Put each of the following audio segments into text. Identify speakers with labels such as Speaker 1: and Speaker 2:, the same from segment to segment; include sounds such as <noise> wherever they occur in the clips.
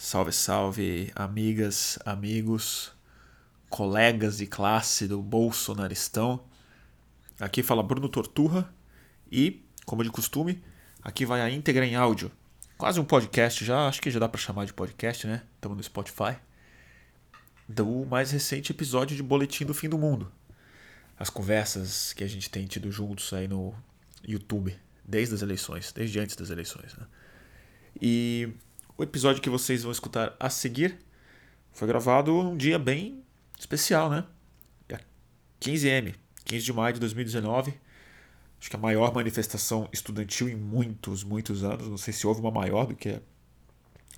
Speaker 1: Salve, salve, amigas, amigos, colegas de classe do Bolsonaristão. Aqui fala Bruno Torturra e, como de costume, aqui vai a íntegra em áudio. Quase um podcast já, acho que já dá para chamar de podcast, né? Estamos no Spotify. Do mais recente episódio de Boletim do Fim do Mundo. As conversas que a gente tem tido juntos aí no YouTube, desde as eleições, desde antes das eleições, né? E o episódio que vocês vão escutar a seguir foi gravado um dia bem especial, né? 15M, 15 de maio de 2019. Acho que a maior manifestação estudantil em muitos, muitos anos. Não sei se houve uma maior do que,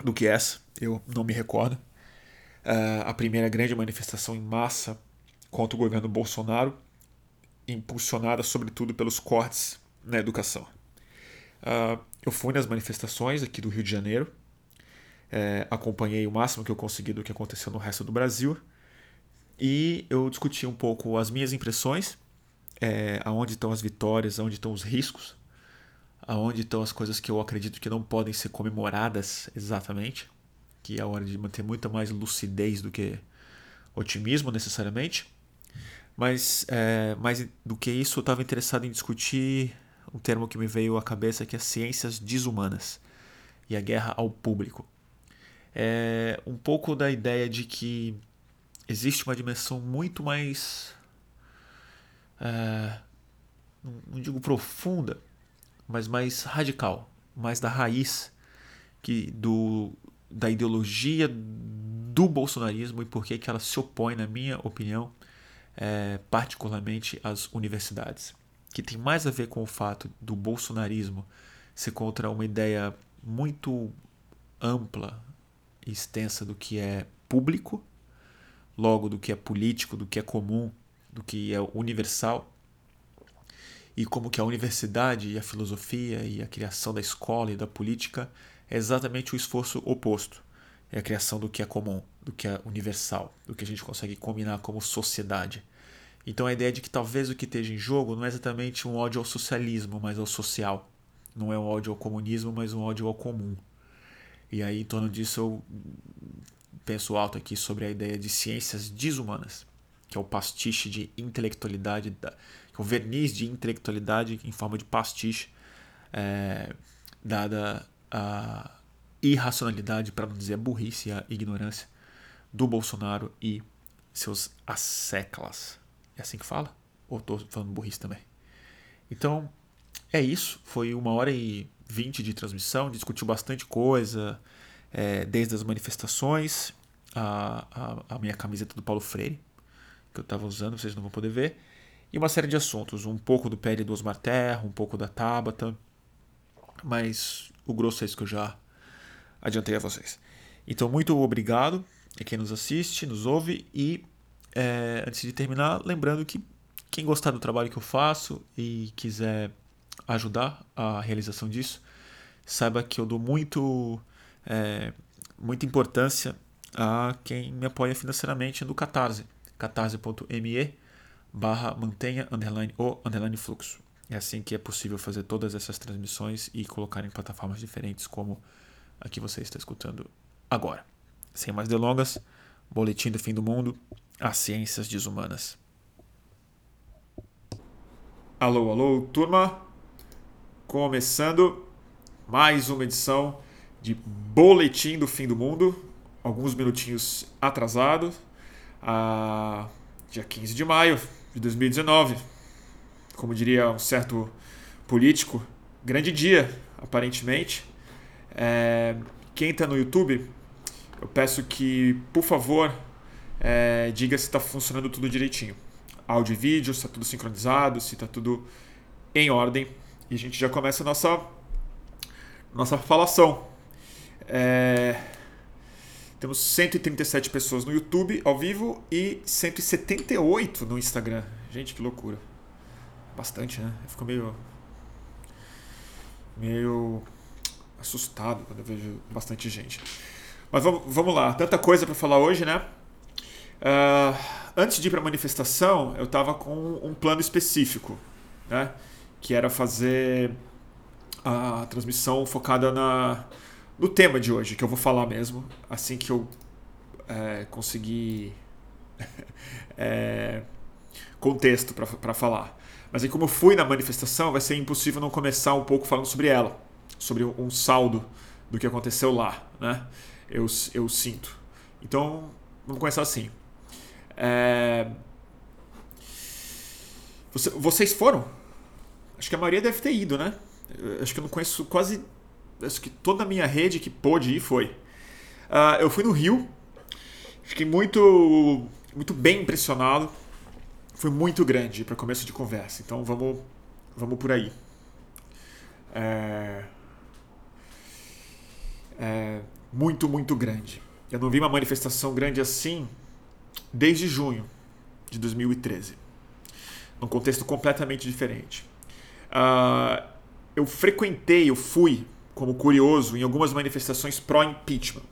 Speaker 1: do que essa, eu não me recordo. Uh, a primeira grande manifestação em massa contra o governo Bolsonaro, impulsionada sobretudo pelos cortes na educação. Uh, eu fui nas manifestações aqui do Rio de Janeiro, é, acompanhei o máximo que eu consegui do que aconteceu no resto do Brasil e eu discuti um pouco as minhas impressões, é, aonde estão as vitórias, aonde estão os riscos, aonde estão as coisas que eu acredito que não podem ser comemoradas exatamente, que é a hora de manter muita mais lucidez do que otimismo necessariamente. Mas é, mais do que isso, eu estava interessado em discutir um termo que me veio à cabeça que é ciências desumanas e a guerra ao público é um pouco da ideia de que existe uma dimensão muito mais. É, não digo profunda, mas mais radical, mais da raiz que do, da ideologia do bolsonarismo e por que ela se opõe, na minha opinião, é, particularmente às universidades. Que tem mais a ver com o fato do bolsonarismo ser contra uma ideia muito ampla, extensa do que é público, logo do que é político, do que é comum, do que é universal, e como que a universidade e a filosofia e a criação da escola e da política é exatamente o esforço oposto. É a criação do que é comum, do que é universal, do que a gente consegue combinar como sociedade. Então a ideia de que talvez o que esteja em jogo não é exatamente um ódio ao socialismo, mas ao social. Não é um ódio ao comunismo, mas um ódio ao comum. E aí, em torno disso, eu penso alto aqui sobre a ideia de ciências desumanas, que é o pastiche de intelectualidade, que é o verniz de intelectualidade em forma de pastiche, é, dada a irracionalidade, para não dizer a burrice e a ignorância do Bolsonaro e seus asseclas. É assim que fala? Ou estou falando burrice também? Então, é isso. Foi uma hora e 20 de transmissão, discutiu bastante coisa, é, desde as manifestações, a, a, a, minha camiseta do Paulo Freire, que eu estava usando, vocês não vão poder ver, e uma série de assuntos, um pouco do pele do Osmar Terra, um pouco da Tabata, mas o grosso é isso que eu já adiantei a vocês. Então, muito obrigado a quem nos assiste, nos ouve e é, antes de terminar, lembrando que quem gostar do trabalho que eu faço e quiser ajudar a realização disso, saiba que eu dou muito, é, muita importância a quem me apoia financeiramente no Catarse, catarse.me barra mantenha underline o underline fluxo. É assim que é possível fazer todas essas transmissões e colocar em plataformas diferentes como a que você está escutando agora. Sem mais delongas, Boletim do Fim do Mundo, as Ciências Desumanas. Alô, alô, turma! Começando mais uma edição de Boletim do Fim do Mundo, alguns minutinhos atrasado, a dia 15 de maio de 2019. Como diria um certo político, grande dia, aparentemente. É, quem está no YouTube, eu peço que, por favor, é, diga se está funcionando tudo direitinho. Áudio e vídeo, se está tudo sincronizado, se está tudo em ordem e a gente já começa a nossa, nossa falação. É... Temos 137 pessoas no YouTube ao vivo e 178 no Instagram. Gente, que loucura. Bastante, né? Eu fico meio. meio. assustado quando eu vejo bastante gente. Mas vamos, vamos lá, tanta coisa para falar hoje, né? Uh, antes de ir para a manifestação, eu estava com um plano específico, né? Que era fazer a transmissão focada na, no tema de hoje, que eu vou falar mesmo, assim que eu é, conseguir <laughs> é, contexto para falar. Mas aí, como eu fui na manifestação, vai ser impossível não começar um pouco falando sobre ela, sobre um saldo do que aconteceu lá, né? Eu, eu sinto. Então, vamos começar assim. É... Você, vocês foram? Acho que a maioria deve ter ido, né? Acho que eu não conheço quase. Acho que toda a minha rede que pôde ir foi. Uh, eu fui no Rio. Fiquei muito, muito bem impressionado foi muito grande para começo de conversa. Então vamos, vamos por aí. É, é, muito, muito grande. Eu não vi uma manifestação grande assim desde junho de 2013. Num contexto completamente diferente. Uh, eu frequentei, eu fui como curioso em algumas manifestações pró-impeachment.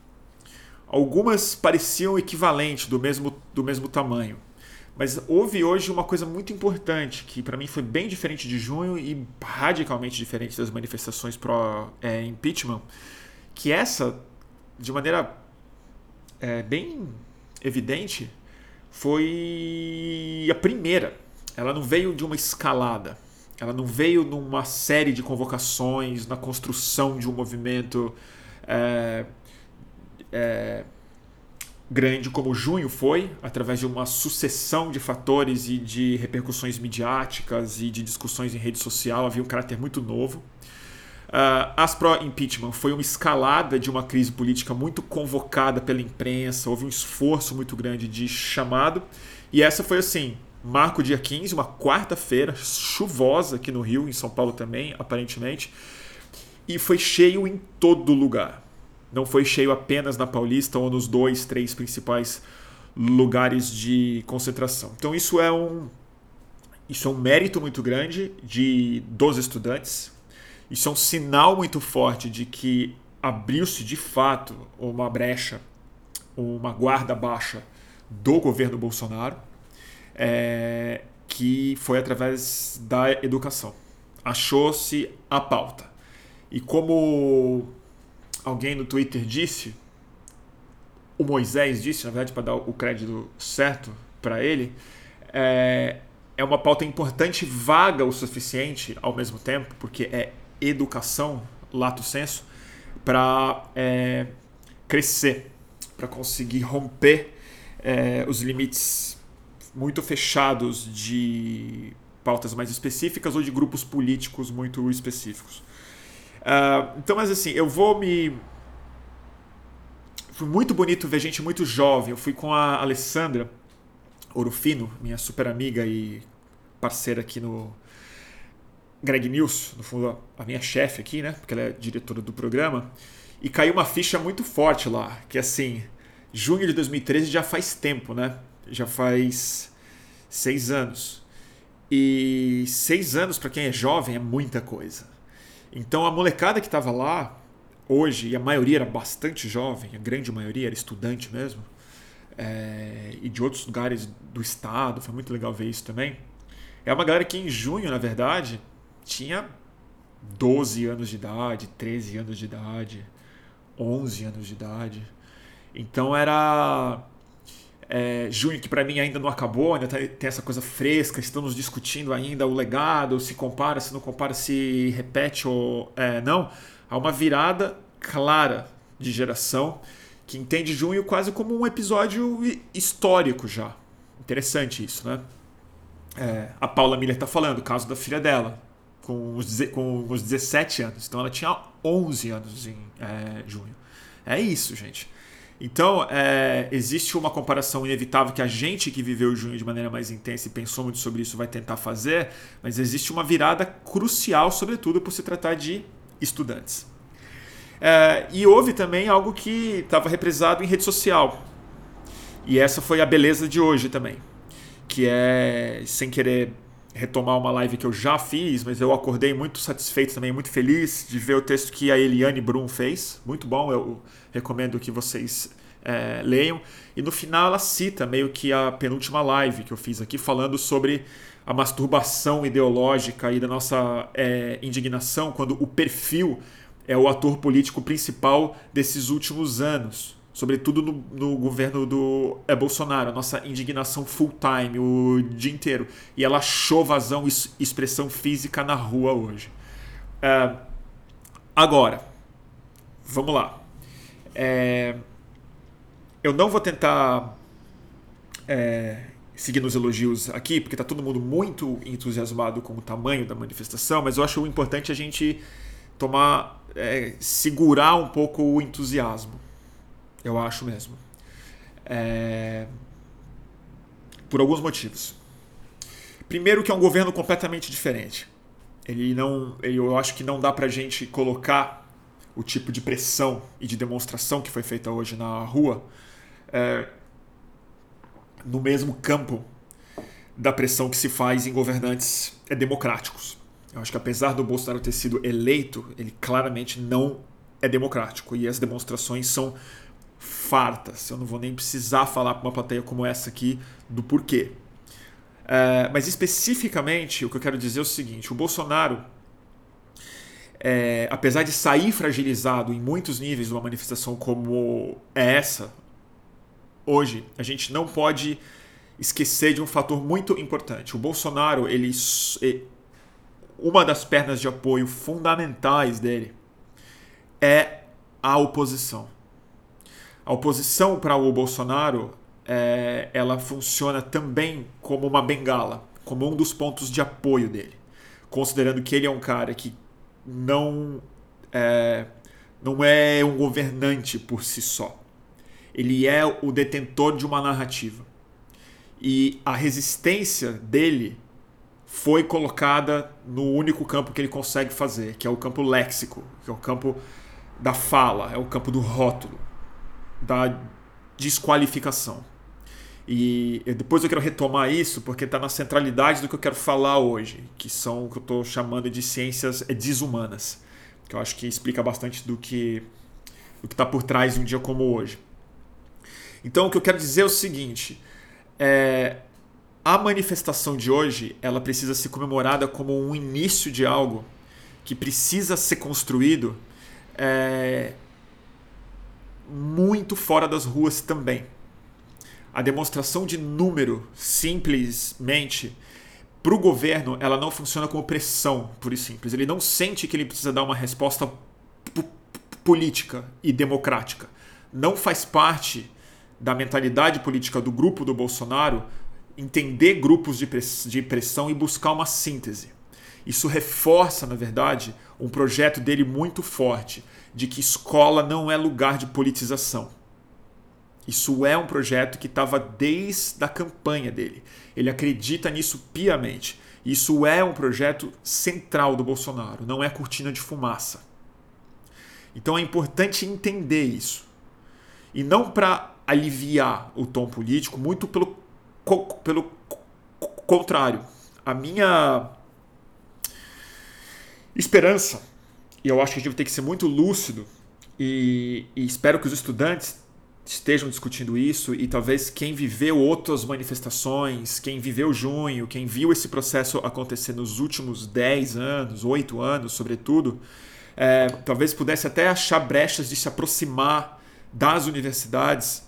Speaker 1: Algumas pareciam equivalentes, do mesmo, do mesmo tamanho. Mas houve hoje uma coisa muito importante que para mim foi bem diferente de junho e radicalmente diferente das manifestações pró é, que essa, de maneira é, bem evidente, foi a primeira. Ela não veio de uma escalada. Ela não veio numa série de convocações, na construção de um movimento é, é, grande como junho foi, através de uma sucessão de fatores e de repercussões midiáticas e de discussões em rede social, havia um caráter muito novo. Uh, as pró-impeachment foi uma escalada de uma crise política muito convocada pela imprensa, houve um esforço muito grande de chamado, e essa foi assim: marco dia 15, uma quarta-feira, chuvosa aqui no Rio, em São Paulo também, aparentemente, e foi cheio em todo lugar não foi cheio apenas na Paulista ou nos dois, três principais lugares de concentração. Então isso é um isso é um mérito muito grande de dos estudantes. Isso é um sinal muito forte de que abriu-se de fato uma brecha, uma guarda baixa do governo Bolsonaro, é, que foi através da educação. Achou-se a pauta. E como alguém no Twitter disse, o Moisés disse, na verdade, para dar o crédito certo para ele, é, é uma pauta importante, vaga o suficiente ao mesmo tempo, porque é educação, lato senso, para é, crescer, para conseguir romper é, os limites muito fechados de pautas mais específicas ou de grupos políticos muito específicos. Uh, então, mas assim, eu vou me. Foi muito bonito ver gente muito jovem. Eu fui com a Alessandra Orofino, minha super amiga e parceira aqui no Greg News, no fundo a minha chefe aqui, né? Porque ela é diretora do programa. E caiu uma ficha muito forte lá, que assim, junho de 2013 já faz tempo, né? Já faz seis anos. E seis anos para quem é jovem é muita coisa. Então a molecada que estava lá hoje, e a maioria era bastante jovem, a grande maioria era estudante mesmo, é, e de outros lugares do estado, foi muito legal ver isso também. É uma galera que em junho, na verdade, tinha 12 anos de idade, 13 anos de idade, 11 anos de idade. Então era é, junho, que para mim ainda não acabou, ainda tá, tem essa coisa fresca, estamos discutindo ainda o legado, se compara, se não compara, se repete ou é, não. Há uma virada clara de geração que entende junho quase como um episódio histórico já. Interessante isso, né? É, a Paula Miller está falando, o caso da filha dela, com os, com os 17 anos. Então ela tinha 11 anos em é, junho. É isso, gente. Então, é, existe uma comparação inevitável que a gente que viveu junho de maneira mais intensa e pensou muito sobre isso vai tentar fazer, mas existe uma virada crucial, sobretudo por se tratar de estudantes. É, e houve também algo que estava represado em rede social. E essa foi a beleza de hoje também. Que é, sem querer retomar uma live que eu já fiz, mas eu acordei muito satisfeito também, muito feliz de ver o texto que a Eliane Brum fez. Muito bom, eu recomendo que vocês é, leiam. E no final ela cita meio que a penúltima live que eu fiz aqui, falando sobre a masturbação ideológica e da nossa é, indignação quando o perfil é o ator político principal desses últimos anos, sobretudo no, no governo do é, Bolsonaro. A nossa indignação full time, o dia inteiro. E ela achou vazão e expressão física na rua hoje. É, agora, vamos lá. É, eu não vou tentar é, seguir nos elogios aqui, porque está todo mundo muito entusiasmado com o tamanho da manifestação, mas eu acho importante a gente tomar, é, segurar um pouco o entusiasmo. Eu acho mesmo. É, por alguns motivos. Primeiro que é um governo completamente diferente. Ele não, eu acho que não dá para gente colocar o tipo de pressão e de demonstração que foi feita hoje na rua é, no mesmo campo da pressão que se faz em governantes democráticos. Eu acho que apesar do Bolsonaro ter sido eleito, ele claramente não é democrático e as demonstrações são fartas. Eu não vou nem precisar falar para uma plateia como essa aqui do porquê. É, mas especificamente o que eu quero dizer é o seguinte: o Bolsonaro, é, apesar de sair fragilizado em muitos níveis de uma manifestação como é essa, hoje a gente não pode esquecer de um fator muito importante. O Bolsonaro, ele uma das pernas de apoio fundamentais dele é a oposição. A oposição para o Bolsonaro, é, ela funciona também como uma bengala, como um dos pontos de apoio dele, considerando que ele é um cara que não é, não é um governante por si só. Ele é o detentor de uma narrativa. E a resistência dele foi colocada no único campo que ele consegue fazer, que é o campo léxico, que é o campo da fala, é o campo do rótulo, da desqualificação. E depois eu quero retomar isso porque está na centralidade do que eu quero falar hoje, que são o que eu estou chamando de ciências desumanas, que eu acho que explica bastante do que do que está por trás de um dia como hoje. Então o que eu quero dizer é o seguinte: é, a manifestação de hoje ela precisa ser comemorada como um início de algo que precisa ser construído é, muito fora das ruas também. A demonstração de número simplesmente para o governo ela não funciona como pressão e simples. Ele não sente que ele precisa dar uma resposta política e democrática. Não faz parte da mentalidade política do grupo do Bolsonaro entender grupos de pressão e buscar uma síntese. Isso reforça, na verdade, um projeto dele muito forte de que escola não é lugar de politização. Isso é um projeto que estava desde a campanha dele. Ele acredita nisso piamente. Isso é um projeto central do Bolsonaro, não é cortina de fumaça. Então é importante entender isso. E não para aliviar o tom político, muito pelo, pelo contrário. A minha esperança, e eu acho que a gente vai ter que ser muito lúcido, e, e espero que os estudantes estejam discutindo isso e talvez quem viveu outras manifestações, quem viveu junho, quem viu esse processo acontecer nos últimos 10 anos, 8 anos, sobretudo, é, talvez pudesse até achar brechas de se aproximar das universidades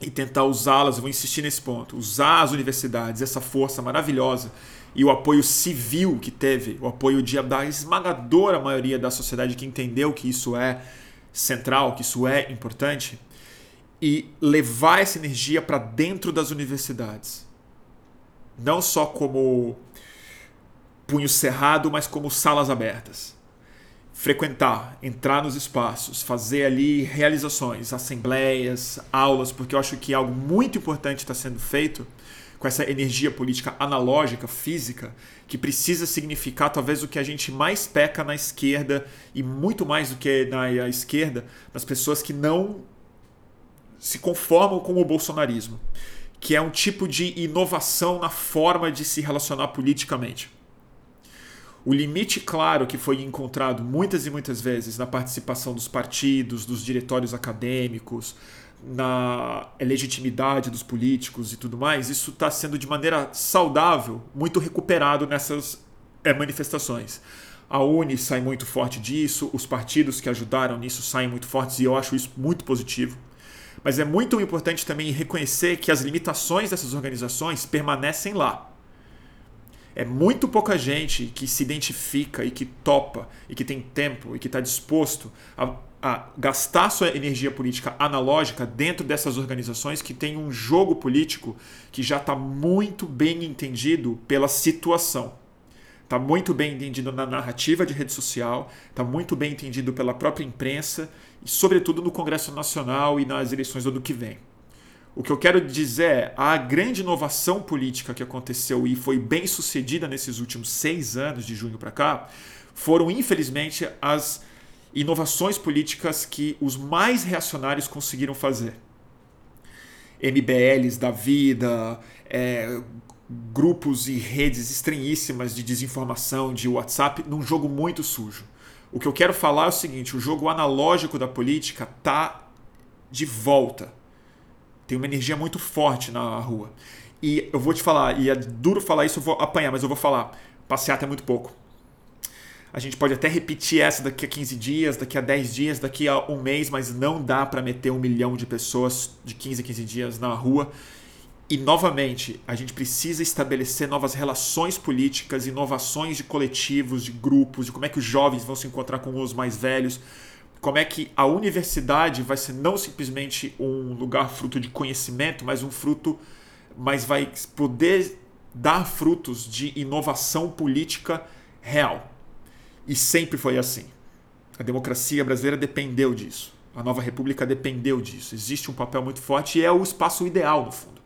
Speaker 1: e tentar usá-las, vou insistir nesse ponto, usar as universidades, essa força maravilhosa e o apoio civil que teve, o apoio de, da esmagadora maioria da sociedade que entendeu que isso é central, que isso é importante, e levar essa energia para dentro das universidades. Não só como punho cerrado, mas como salas abertas frequentar, entrar nos espaços, fazer ali realizações, assembleias, aulas, porque eu acho que algo muito importante está sendo feito com essa energia política analógica, física, que precisa significar talvez o que a gente mais peca na esquerda e muito mais do que na esquerda, nas pessoas que não se conformam com o bolsonarismo, que é um tipo de inovação na forma de se relacionar politicamente. O limite claro que foi encontrado muitas e muitas vezes na participação dos partidos, dos diretórios acadêmicos, na legitimidade dos políticos e tudo mais, isso está sendo de maneira saudável, muito recuperado nessas é, manifestações. A Uni sai muito forte disso, os partidos que ajudaram nisso saem muito fortes e eu acho isso muito positivo. Mas é muito importante também reconhecer que as limitações dessas organizações permanecem lá. É muito pouca gente que se identifica e que topa e que tem tempo e que está disposto a, a, gastar sua energia política analógica dentro dessas organizações que tem um jogo político que já está muito bem entendido pela situação. Está muito bem entendido na narrativa de rede social, está muito bem entendido pela própria imprensa e, sobretudo, no Congresso Nacional e nas eleições do ano que vem. O que eu quero dizer é a grande inovação política que aconteceu e foi bem sucedida nesses últimos seis anos, de junho para cá, foram, infelizmente, as inovações políticas que os mais reacionários conseguiram fazer. MBLs da vida, é, grupos e redes estranhíssimas de desinformação, de WhatsApp, num jogo muito sujo. O que eu quero falar é o seguinte: o jogo analógico da política tá de volta. Tem uma energia muito forte na rua. E eu vou te falar, e é duro falar isso, eu vou apanhar, mas eu vou falar: passeata é muito pouco. A gente pode até repetir essa daqui a 15 dias, daqui a 10 dias, daqui a um mês, mas não dá para meter um milhão de pessoas de 15 a 15 dias na rua e, novamente, a gente precisa estabelecer novas relações políticas, inovações de coletivos, de grupos, de como é que os jovens vão se encontrar com os mais velhos, como é que a universidade vai ser não simplesmente um lugar fruto de conhecimento, mas um fruto, mas vai poder dar frutos de inovação política real. E sempre foi assim. A democracia brasileira dependeu disso. A nova república dependeu disso. Existe um papel muito forte e é o espaço ideal, no fundo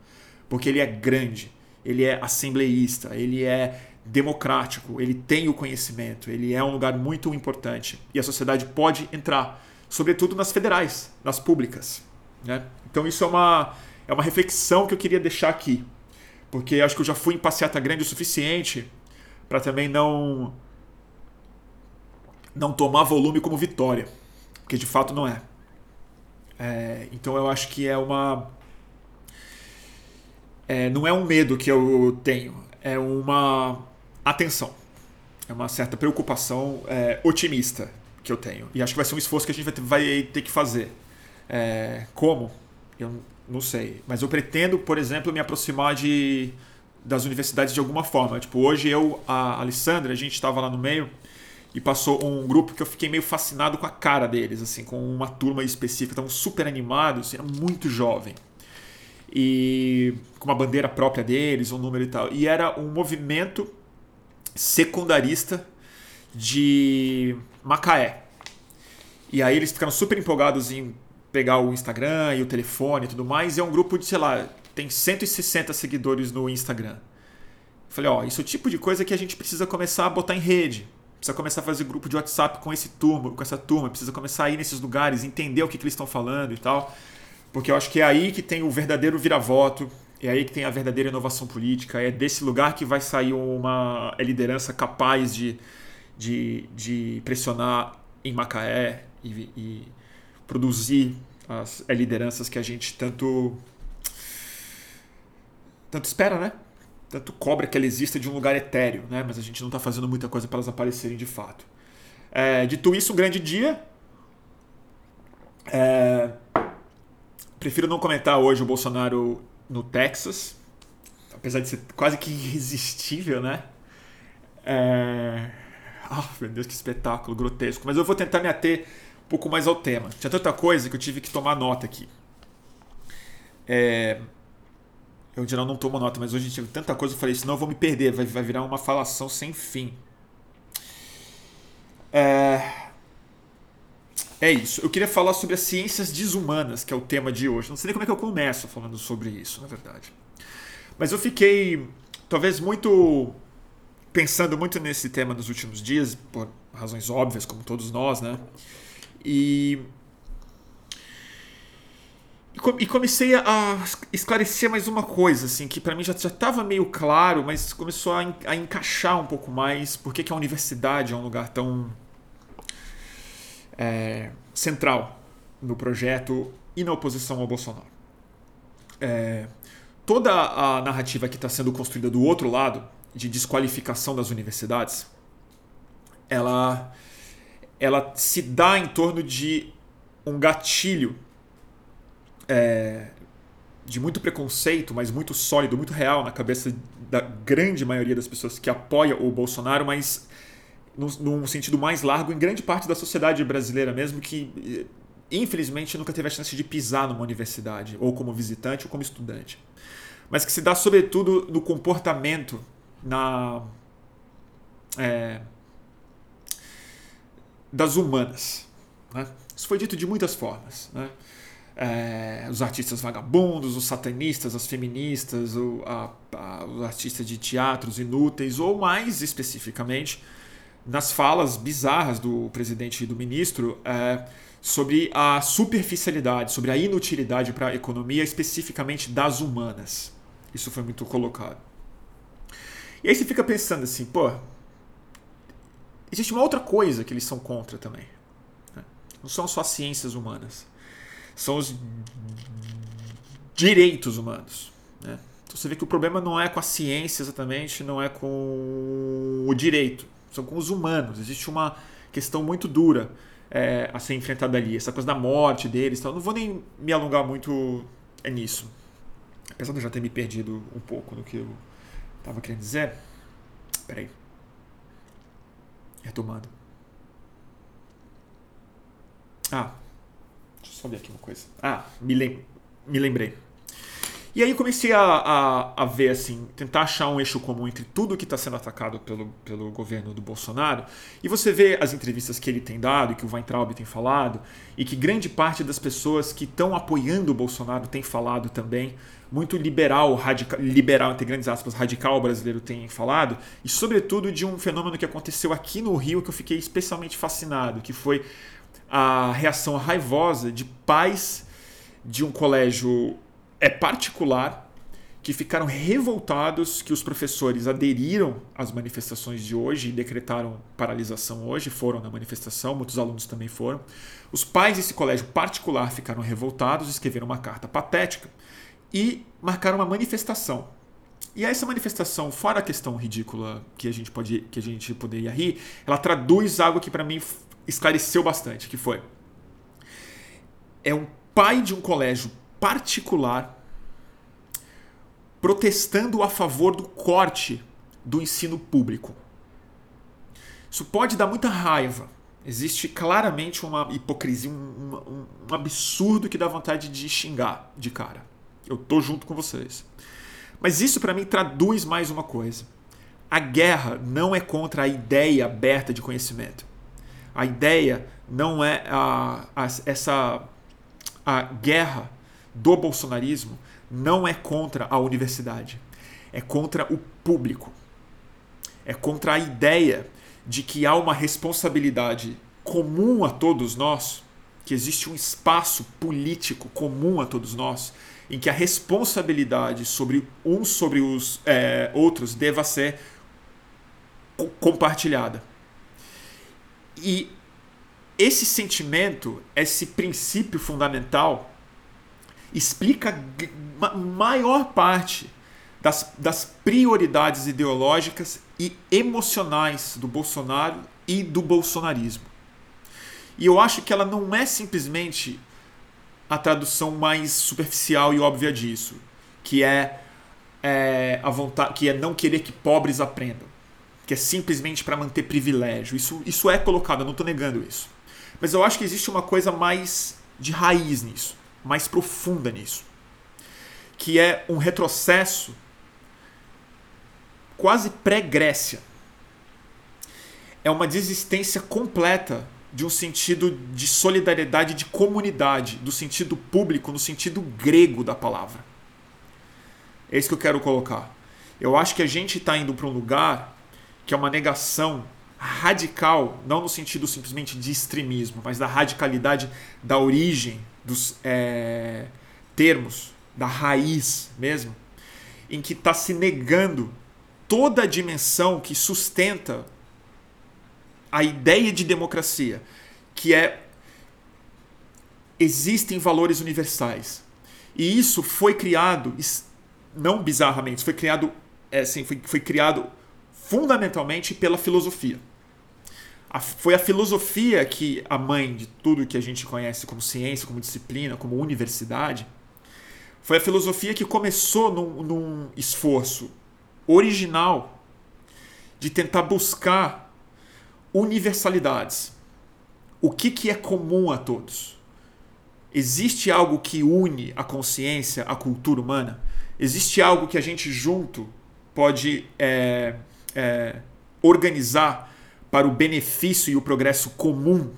Speaker 1: porque ele é grande, ele é assembleísta, ele é democrático, ele tem o conhecimento, ele é um lugar muito importante e a sociedade pode entrar, sobretudo nas federais, nas públicas. Né? Então isso é uma, é uma reflexão que eu queria deixar aqui, porque acho que eu já fui em passeata grande o suficiente para também não não tomar volume como vitória, porque de fato não é. é então eu acho que é uma é, não é um medo que eu tenho, é uma atenção, é uma certa preocupação é, otimista que eu tenho. E acho que vai ser um esforço que a gente vai ter, vai ter que fazer. É, como? Eu não sei. Mas eu pretendo, por exemplo, me aproximar de, das universidades de alguma forma. Tipo, hoje eu, a Alessandra, a gente estava lá no meio e passou um grupo que eu fiquei meio fascinado com a cara deles, assim, com uma turma específica. Estavam super animados, era muito jovem e com uma bandeira própria deles, um número e tal. E era um movimento secundarista de Macaé. E aí eles ficaram super empolgados em pegar o Instagram e o telefone e tudo mais. E é um grupo de, sei lá, tem 160 seguidores no Instagram. Falei, ó, isso é o tipo de coisa que a gente precisa começar a botar em rede. Precisa começar a fazer grupo de WhatsApp com esse turma, com essa turma, precisa começar a ir nesses lugares, entender o que, que eles estão falando e tal. Porque eu acho que é aí que tem o verdadeiro vira-voto, é aí que tem a verdadeira inovação política, é desse lugar que vai sair uma liderança capaz de, de, de pressionar em Macaé e, e produzir as lideranças que a gente tanto tanto espera, né? Tanto cobra que ela exista de um lugar etéreo, né? Mas a gente não está fazendo muita coisa para elas aparecerem de fato. É, dito isso, um grande dia. É, Prefiro não comentar hoje o Bolsonaro no Texas, apesar de ser quase que irresistível, né? É... Oh, meu Deus, que espetáculo grotesco. Mas eu vou tentar me ater um pouco mais ao tema. Tinha tanta coisa que eu tive que tomar nota aqui. É... Eu em geral não tomo nota, mas hoje tive tanta coisa, eu falei, senão eu vou me perder, vai, vai virar uma falação sem fim. É... É isso. Eu queria falar sobre as ciências desumanas, que é o tema de hoje. Não sei nem como é que eu começo falando sobre isso, na verdade. Mas eu fiquei, talvez, muito. pensando muito nesse tema nos últimos dias, por razões óbvias, como todos nós, né? E. E comecei a esclarecer mais uma coisa, assim, que para mim já estava meio claro, mas começou a, a encaixar um pouco mais por que a universidade é um lugar tão é, central no projeto e na oposição ao Bolsonaro. É, toda a narrativa que está sendo construída do outro lado, de desqualificação das universidades, ela, ela se dá em torno de um gatilho é, de muito preconceito, mas muito sólido, muito real na cabeça da grande maioria das pessoas que apoia o Bolsonaro, mas num, sentido mais largo, em grande parte da sociedade brasileira mesmo, que infelizmente nunca teve a chance de pisar numa universidade, ou como visitante ou como estudante. Mas que se dá sobretudo no comportamento, na. É, das humanas. Né? Isso foi dito de muitas formas. Né? É, os artistas vagabundos, os satanistas, as feministas, o, a, a, os artistas de teatros inúteis, ou mais especificamente, nas falas bizarras do presidente e do ministro é, sobre a superficialidade, sobre a inutilidade para a economia, especificamente das humanas. Isso foi muito colocado. E aí você fica pensando assim, pô, existe uma outra coisa que eles são contra também. Né? Não são só ciências humanas são os direitos humanos. Né? Então você vê que o problema não é com a ciência exatamente, não é com o direito, são com os humanos. Existe uma questão muito dura é, a ser enfrentada ali, essa coisa da morte deles. Então, não vou nem me alongar muito nisso. Apesar de eu já ter me perdido um pouco no que eu estava querendo dizer. Peraí. Retomando. Ah, só ver aqui uma coisa. Ah, me, lem me lembrei. E aí comecei a, a, a, ver, assim, tentar achar um eixo comum entre tudo que está sendo atacado pelo, pelo governo do Bolsonaro. E você vê as entrevistas que ele tem dado, que o Weintraub tem falado, e que grande parte das pessoas que estão apoiando o Bolsonaro tem falado também. Muito liberal, radical, liberal, entre grandes aspas, radical brasileiro tem falado. E sobretudo de um fenômeno que aconteceu aqui no Rio que eu fiquei especialmente fascinado, que foi a reação raivosa de pais de um colégio é particular que ficaram revoltados que os professores aderiram às manifestações de hoje e decretaram paralisação hoje, foram na manifestação, muitos alunos também foram. Os pais desse colégio particular ficaram revoltados, escreveram uma carta patética e marcaram uma manifestação. E essa manifestação, fora a questão ridícula que a gente pode que a gente poderia rir, ela traduz algo que para mim esclareceu bastante, que foi é um pai de um colégio particular protestando a favor do corte do ensino público. Isso pode dar muita raiva. Existe claramente uma hipocrisia, um, um, um absurdo que dá vontade de xingar de cara. Eu tô junto com vocês. Mas isso para mim traduz mais uma coisa. A guerra não é contra a ideia aberta de conhecimento. A ideia não é a, a, essa a guerra do bolsonarismo não é contra a universidade, é contra o público. É contra a ideia de que há uma responsabilidade comum a todos nós, que existe um espaço político comum a todos nós, em que a responsabilidade sobre uns sobre os é, outros deva ser compartilhada. E esse sentimento, esse princípio fundamental, explica a maior parte das, das prioridades ideológicas e emocionais do Bolsonaro e do bolsonarismo. E eu acho que ela não é simplesmente a tradução mais superficial e óbvia disso, que é, é a vontade, que é não querer que pobres aprendam que é simplesmente para manter privilégio. Isso, isso é colocado, eu não estou negando isso. Mas eu acho que existe uma coisa mais de raiz nisso, mais profunda nisso, que é um retrocesso quase pré-Grécia. É uma desistência completa de um sentido de solidariedade, de comunidade, do sentido público, no sentido grego da palavra. É isso que eu quero colocar. Eu acho que a gente está indo para um lugar que é uma negação radical, não no sentido simplesmente de extremismo, mas da radicalidade da origem dos é, termos, da raiz mesmo, em que está se negando toda a dimensão que sustenta a ideia de democracia, que é existem valores universais. E isso foi criado, não bizarramente, foi criado, é, assim, foi, foi criado fundamentalmente pela filosofia. a, foi a filosofia que a mãe de tudo que a gente conhece como ciência, como disciplina, como universidade, foi a filosofia que começou num, num esforço original de tentar buscar universalidades. O que, que é comum a todos? Existe algo que une a consciência, a cultura humana? Existe algo que a gente junto pode é, é, organizar para o benefício e o progresso comum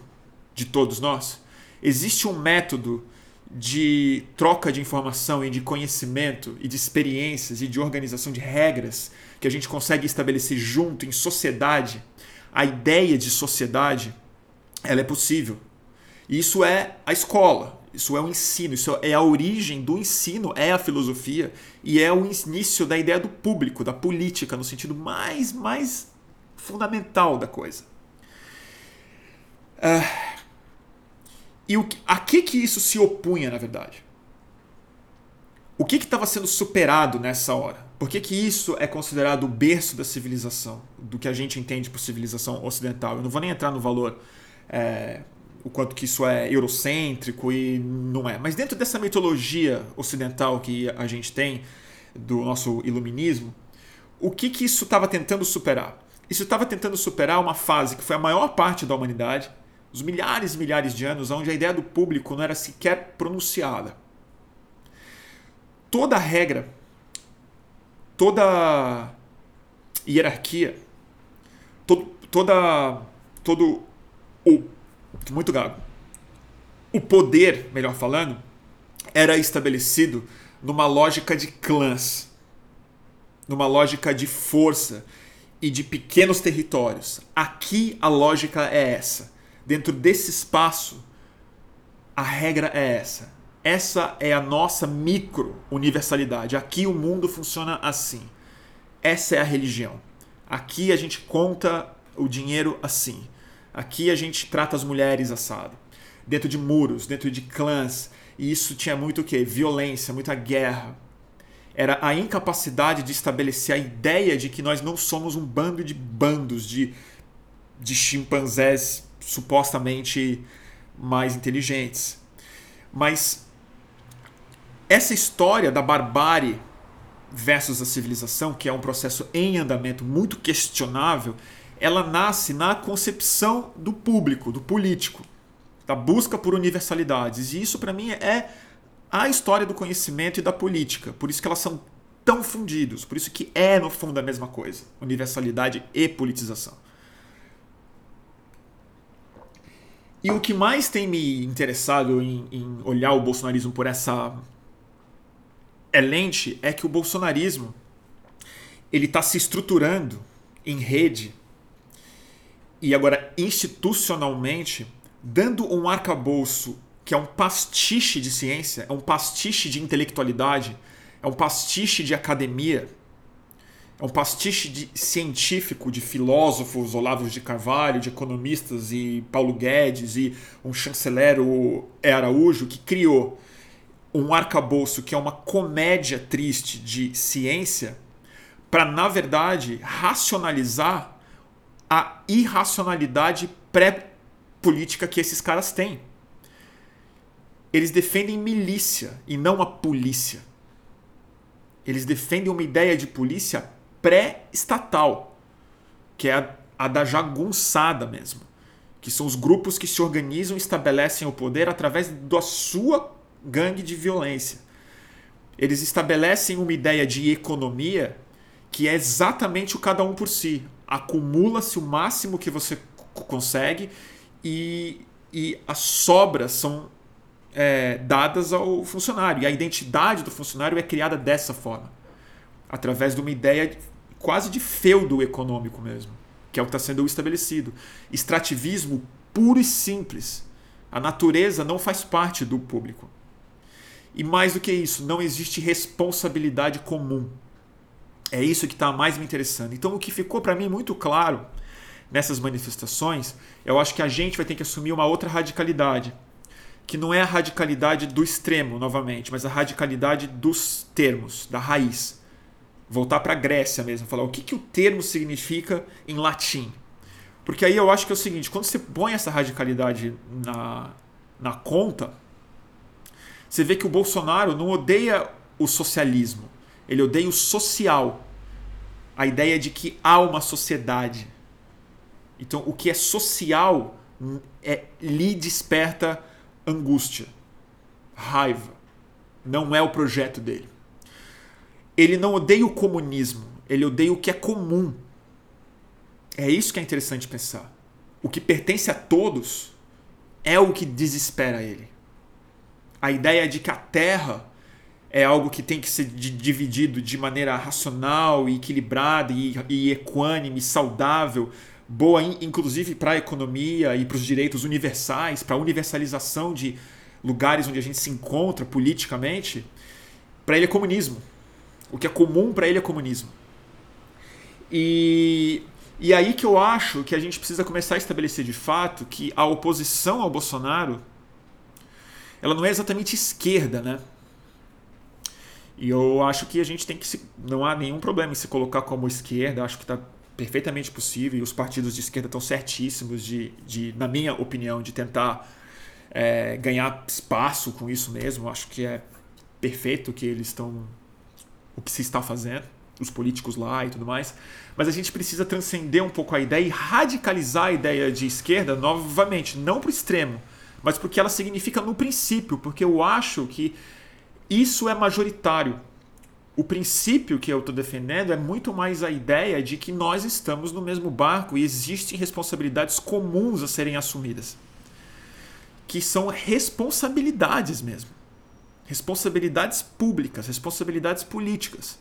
Speaker 1: de todos nós? Existe um método de troca de informação e de conhecimento e de experiências e de organização de regras que a gente consegue estabelecer junto em sociedade, a ideia de sociedade, ela é possível. Isso é a escola, isso é o ensino, isso é a origem do ensino, é a filosofia e é o início da ideia do público, da política no sentido mais mais fundamental da coisa. Uh, e o, a que, que isso se opunha, na verdade? O que estava sendo superado nessa hora? Por que, que isso é considerado o berço da civilização, do que a gente entende por civilização ocidental? Eu não vou nem entrar no valor, é, o quanto que isso é eurocêntrico e não é. Mas dentro dessa mitologia ocidental que a gente tem, do nosso iluminismo, o que, que isso estava tentando superar? Isso estava tentando superar uma fase que foi a maior parte da humanidade, os milhares e milhares de anos onde a ideia do público não era sequer pronunciada. Toda regra, toda hierarquia, todo, toda, todo o muito gago, o poder, melhor falando, era estabelecido numa lógica de clãs, numa lógica de força e de pequenos territórios. Aqui a lógica é essa dentro desse espaço, a regra é essa. Essa é a nossa micro universalidade. Aqui o mundo funciona assim. Essa é a religião. Aqui a gente conta o dinheiro assim. Aqui a gente trata as mulheres assado. Dentro de muros, dentro de clãs. E isso tinha muito o quê? Violência, muita guerra. Era a incapacidade de estabelecer a ideia de que nós não somos um bando de bandos de, de chimpanzés supostamente mais inteligentes. Mas essa história da barbárie versus a civilização, que é um processo em andamento muito questionável, ela nasce na concepção do público, do político, da busca por universalidades. E isso, para mim, é a história do conhecimento e da política. Por isso que elas são tão fundidos, por isso que é, no fundo, a mesma coisa: universalidade e politização. E o que mais tem me interessado em, em olhar o bolsonarismo por essa é lente é que o bolsonarismo ele está se estruturando em rede e agora institucionalmente dando um arcabouço que é um pastiche de ciência, é um pastiche de intelectualidade, é um pastiche de academia é um pastiche de, científico de filósofos, Olavo de Carvalho, de economistas e Paulo Guedes e um chanceler, o e. Araújo, que criou um arcabouço que é uma comédia triste de ciência para, na verdade, racionalizar a irracionalidade pré-política que esses caras têm. Eles defendem milícia e não a polícia. Eles defendem uma ideia de polícia pré-estatal, que é a, a da jagunçada mesmo, que são os grupos que se organizam e estabelecem o poder através da sua gangue de violência. Eles estabelecem uma ideia de economia que é exatamente o cada um por si. Acumula-se o máximo que você consegue e, e as sobras são é, dadas ao funcionário. E a identidade do funcionário é criada dessa forma através de uma ideia quase de feudo econômico mesmo, que é o que está sendo estabelecido. Extrativismo puro e simples. A natureza não faz parte do público. E mais do que isso, não existe responsabilidade comum. É isso que está mais me interessando. Então, o que ficou para mim muito claro nessas manifestações, eu acho que a gente vai ter que assumir uma outra radicalidade, que não é a radicalidade do extremo, novamente, mas a radicalidade dos termos, da raiz voltar para a Grécia mesmo, falar o que, que o termo significa em latim. Porque aí eu acho que é o seguinte: quando você põe essa radicalidade na, na conta, você vê que o Bolsonaro não odeia o socialismo, ele odeia o social. A ideia de que há uma sociedade. Então, o que é social é, lhe desperta angústia, raiva. Não é o projeto dele. Ele não odeia o comunismo, ele odeia o que é comum. É isso que é interessante pensar. O que pertence a todos é o que desespera ele. A ideia de que a Terra é algo que tem que ser dividido de maneira racional, equilibrada e, e equânime, saudável, boa inclusive para a economia e para os direitos universais, para a universalização de lugares onde a gente se encontra politicamente, para ele é comunismo. O que é comum para ele é comunismo. E, e aí que eu acho que a gente precisa começar a estabelecer de fato que a oposição ao Bolsonaro ela não é exatamente esquerda, né? E eu acho que a gente tem que se, não há nenhum problema em se colocar como esquerda, acho que está perfeitamente possível e os partidos de esquerda estão certíssimos de, de na minha opinião, de tentar é, ganhar espaço com isso mesmo. Acho que é perfeito que eles estão o que se está fazendo, os políticos lá e tudo mais. Mas a gente precisa transcender um pouco a ideia e radicalizar a ideia de esquerda novamente, não para o extremo, mas porque ela significa no princípio, porque eu acho que isso é majoritário. O princípio que eu estou defendendo é muito mais a ideia de que nós estamos no mesmo barco e existem responsabilidades comuns a serem assumidas. Que são responsabilidades mesmo responsabilidades públicas, responsabilidades políticas.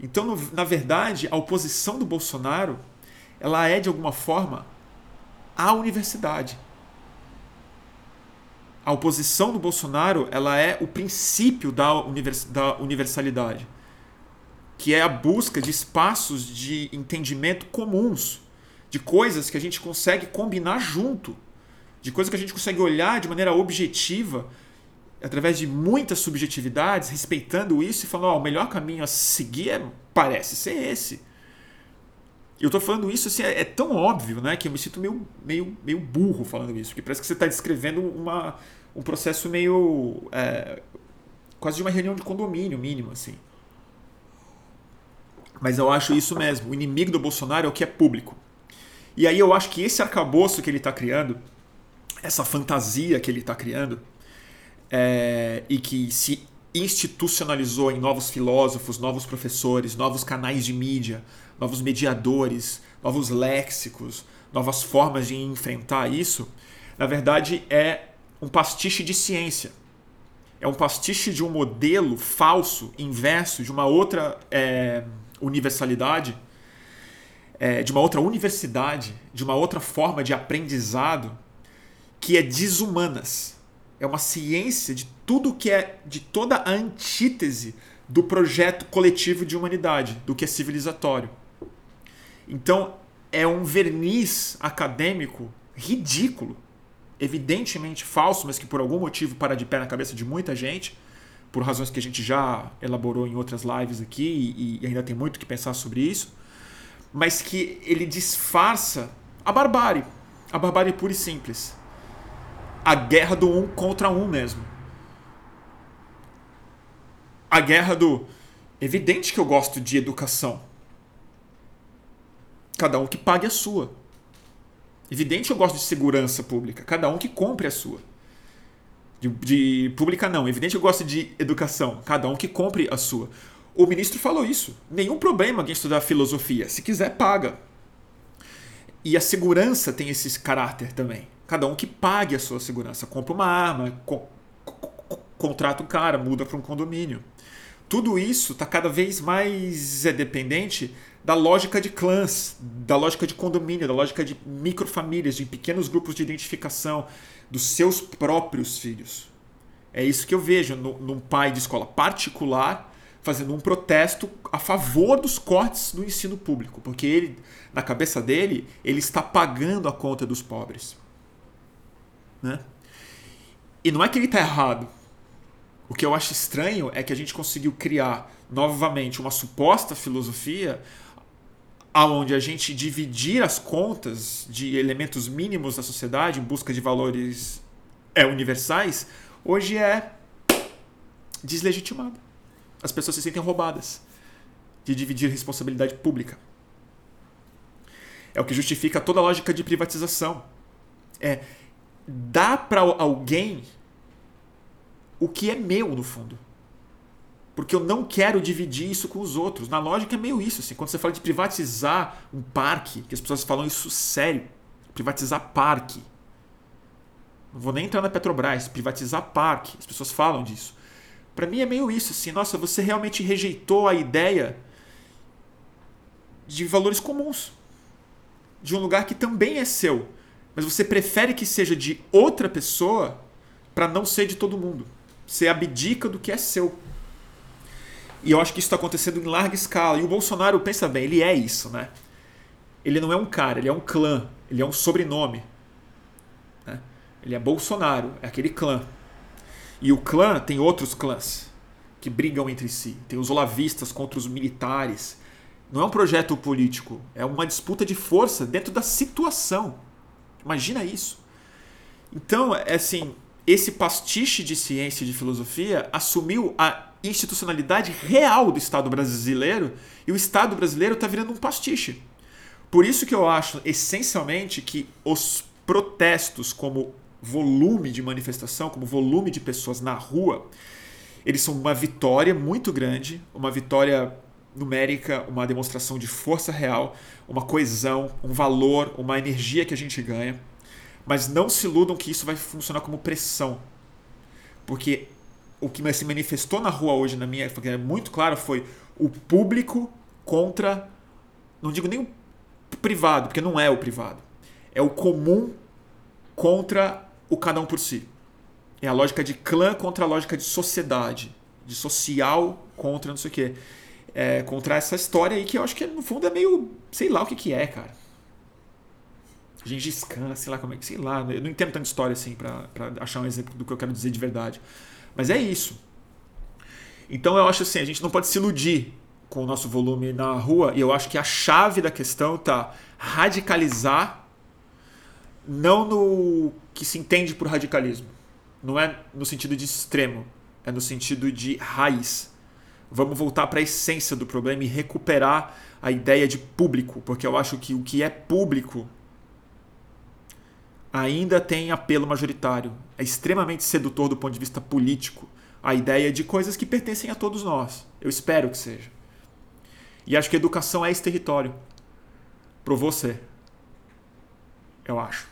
Speaker 1: Então, na verdade, a oposição do Bolsonaro ela é de alguma forma à universidade. A oposição do Bolsonaro ela é o princípio da, univers, da universalidade, que é a busca de espaços de entendimento comuns, de coisas que a gente consegue combinar junto, de coisas que a gente consegue olhar de maneira objetiva através de muitas subjetividades, respeitando isso e falando, oh, o melhor caminho a seguir é, parece ser esse. Eu estou falando isso assim, é, é, tão óbvio, né, que eu me sinto meio, meio, meio burro falando isso, porque parece que você está descrevendo uma, um processo meio é, quase de uma reunião de condomínio mínimo, assim. Mas eu acho isso mesmo. O inimigo do Bolsonaro é o que é público. E aí eu acho que esse arcabouço que ele está criando, essa fantasia que ele está criando, é, e que se institucionalizou em novos filósofos, novos professores, novos canais de mídia, novos mediadores, novos léxicos, novas formas de enfrentar isso, na verdade é um pastiche de ciência. É um pastiche de um modelo falso, inverso, de uma outra é, universalidade, é, de uma outra universidade, de uma outra forma de aprendizado que é desumanas é uma ciência de tudo que é de toda a antítese do projeto coletivo de humanidade, do que é civilizatório. Então, é um verniz acadêmico ridículo, evidentemente falso, mas que por algum motivo para de pé na cabeça de muita gente, por razões que a gente já elaborou em outras lives aqui e, e ainda tem muito que pensar sobre isso, mas que ele disfarça a barbárie, a barbárie pura e simples a guerra do um contra um mesmo. A guerra do. Evidente que eu gosto de educação. Cada um que pague a sua. Evidente que eu gosto de segurança pública. Cada um que compre a sua. De, de pública não. Evidente que eu gosto de educação. Cada um que compre a sua. O ministro falou isso. Nenhum problema alguém estudar filosofia. Se quiser, paga. E a segurança tem esse caráter também. Cada um que pague a sua segurança. Compra uma arma, co contrata um cara, muda para um condomínio. Tudo isso está cada vez mais é, dependente da lógica de clãs, da lógica de condomínio, da lógica de microfamílias, de pequenos grupos de identificação dos seus próprios filhos. É isso que eu vejo no, num pai de escola particular fazendo um protesto a favor dos cortes no ensino público, porque ele, na cabeça dele, ele está pagando a conta dos pobres. Né? E não é que ele está errado. O que eu acho estranho é que a gente conseguiu criar novamente uma suposta filosofia aonde a gente dividir as contas de elementos mínimos da sociedade em busca de valores é, universais, hoje é deslegitimado. As pessoas se sentem roubadas de dividir responsabilidade pública. É o que justifica toda a lógica de privatização. É dar para alguém o que é meu no fundo. Porque eu não quero dividir isso com os outros. Na lógica é meio isso. Assim. Quando você fala de privatizar um parque, que as pessoas falam isso sério. Privatizar parque. Não vou nem entrar na Petrobras. Privatizar parque. As pessoas falam disso. Para mim é meio isso. Assim, nossa, você realmente rejeitou a ideia de valores comuns. De um lugar que também é seu. Mas você prefere que seja de outra pessoa para não ser de todo mundo. Você abdica do que é seu. E eu acho que isso está acontecendo em larga escala. E o Bolsonaro, pensa bem, ele é isso, né? Ele não é um cara, ele é um clã, ele é um sobrenome. Né? Ele é Bolsonaro, é aquele clã. E o clã tem outros clãs que brigam entre si. Tem os olavistas contra os militares. Não é um projeto político, é uma disputa de força dentro da situação. Imagina isso. Então, é assim, esse pastiche de ciência e de filosofia assumiu a institucionalidade real do Estado brasileiro e o Estado brasileiro está virando um pastiche. Por isso que eu acho, essencialmente, que os protestos como volume de manifestação, como volume de pessoas na rua, eles são uma vitória muito grande, uma vitória numérica, uma demonstração de força real, uma coesão, um valor, uma energia que a gente ganha. Mas não se iludam que isso vai funcionar como pressão. Porque o que se manifestou na rua hoje, na minha é muito claro, foi o público contra. Não digo nem o privado, porque não é o privado. É o comum contra o cada um por si. É a lógica de clã contra a lógica de sociedade. De social contra não sei o quê. É, contra essa história aí que eu acho que no fundo é meio. sei lá o que, que é, cara. Gengis Khan, sei lá como é que. sei lá. Eu não entendo tanta história assim para achar um exemplo do que eu quero dizer de verdade. Mas é isso. Então eu acho assim, a gente não pode se iludir com o nosso volume na rua, e eu acho que a chave da questão tá radicalizar não no que se entende por radicalismo. Não é no sentido de extremo, é no sentido de raiz. Vamos voltar para a essência do problema e recuperar a ideia de público, porque eu acho que o que é público ainda tem apelo majoritário. É extremamente sedutor do ponto de vista político a ideia de coisas que pertencem a todos nós. Eu espero que seja. E acho que educação é esse território. Provou ser. Eu acho.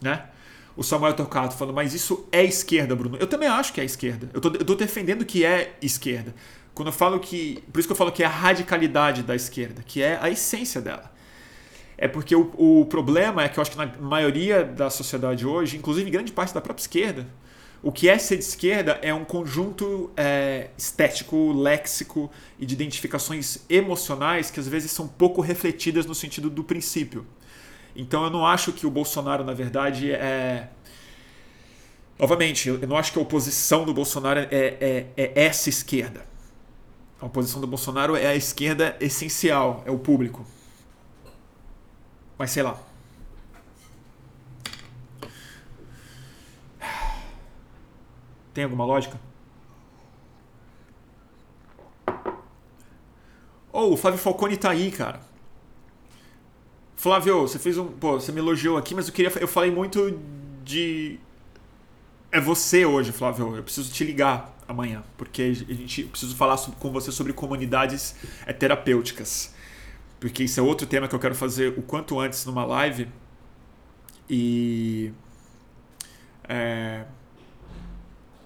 Speaker 1: Né? O Samuel Torcato falando, mas isso é esquerda, Bruno. Eu também acho que é esquerda. Eu estou defendendo que é esquerda. Quando eu falo que. Por isso que eu falo que é a radicalidade da esquerda, que é a essência dela. É porque o, o problema é que eu acho que na maioria da sociedade hoje, inclusive grande parte da própria esquerda, o que é ser de esquerda é um conjunto é, estético, léxico e de identificações emocionais que às vezes são pouco refletidas no sentido do princípio. Então eu não acho que o Bolsonaro, na verdade, é. Novamente, eu não acho que a oposição do Bolsonaro é, é, é essa esquerda. A oposição do Bolsonaro é a esquerda essencial, é o público. Mas sei lá. Tem alguma lógica? Oh, o Flávio Falcone tá aí, cara. Flávio, você fez um. Pô, você me elogiou aqui, mas eu queria. Eu falei muito de. É você hoje, Flávio. Eu preciso te ligar amanhã, porque a gente preciso falar com você sobre comunidades é, terapêuticas, porque isso é outro tema que eu quero fazer o quanto antes numa live e é,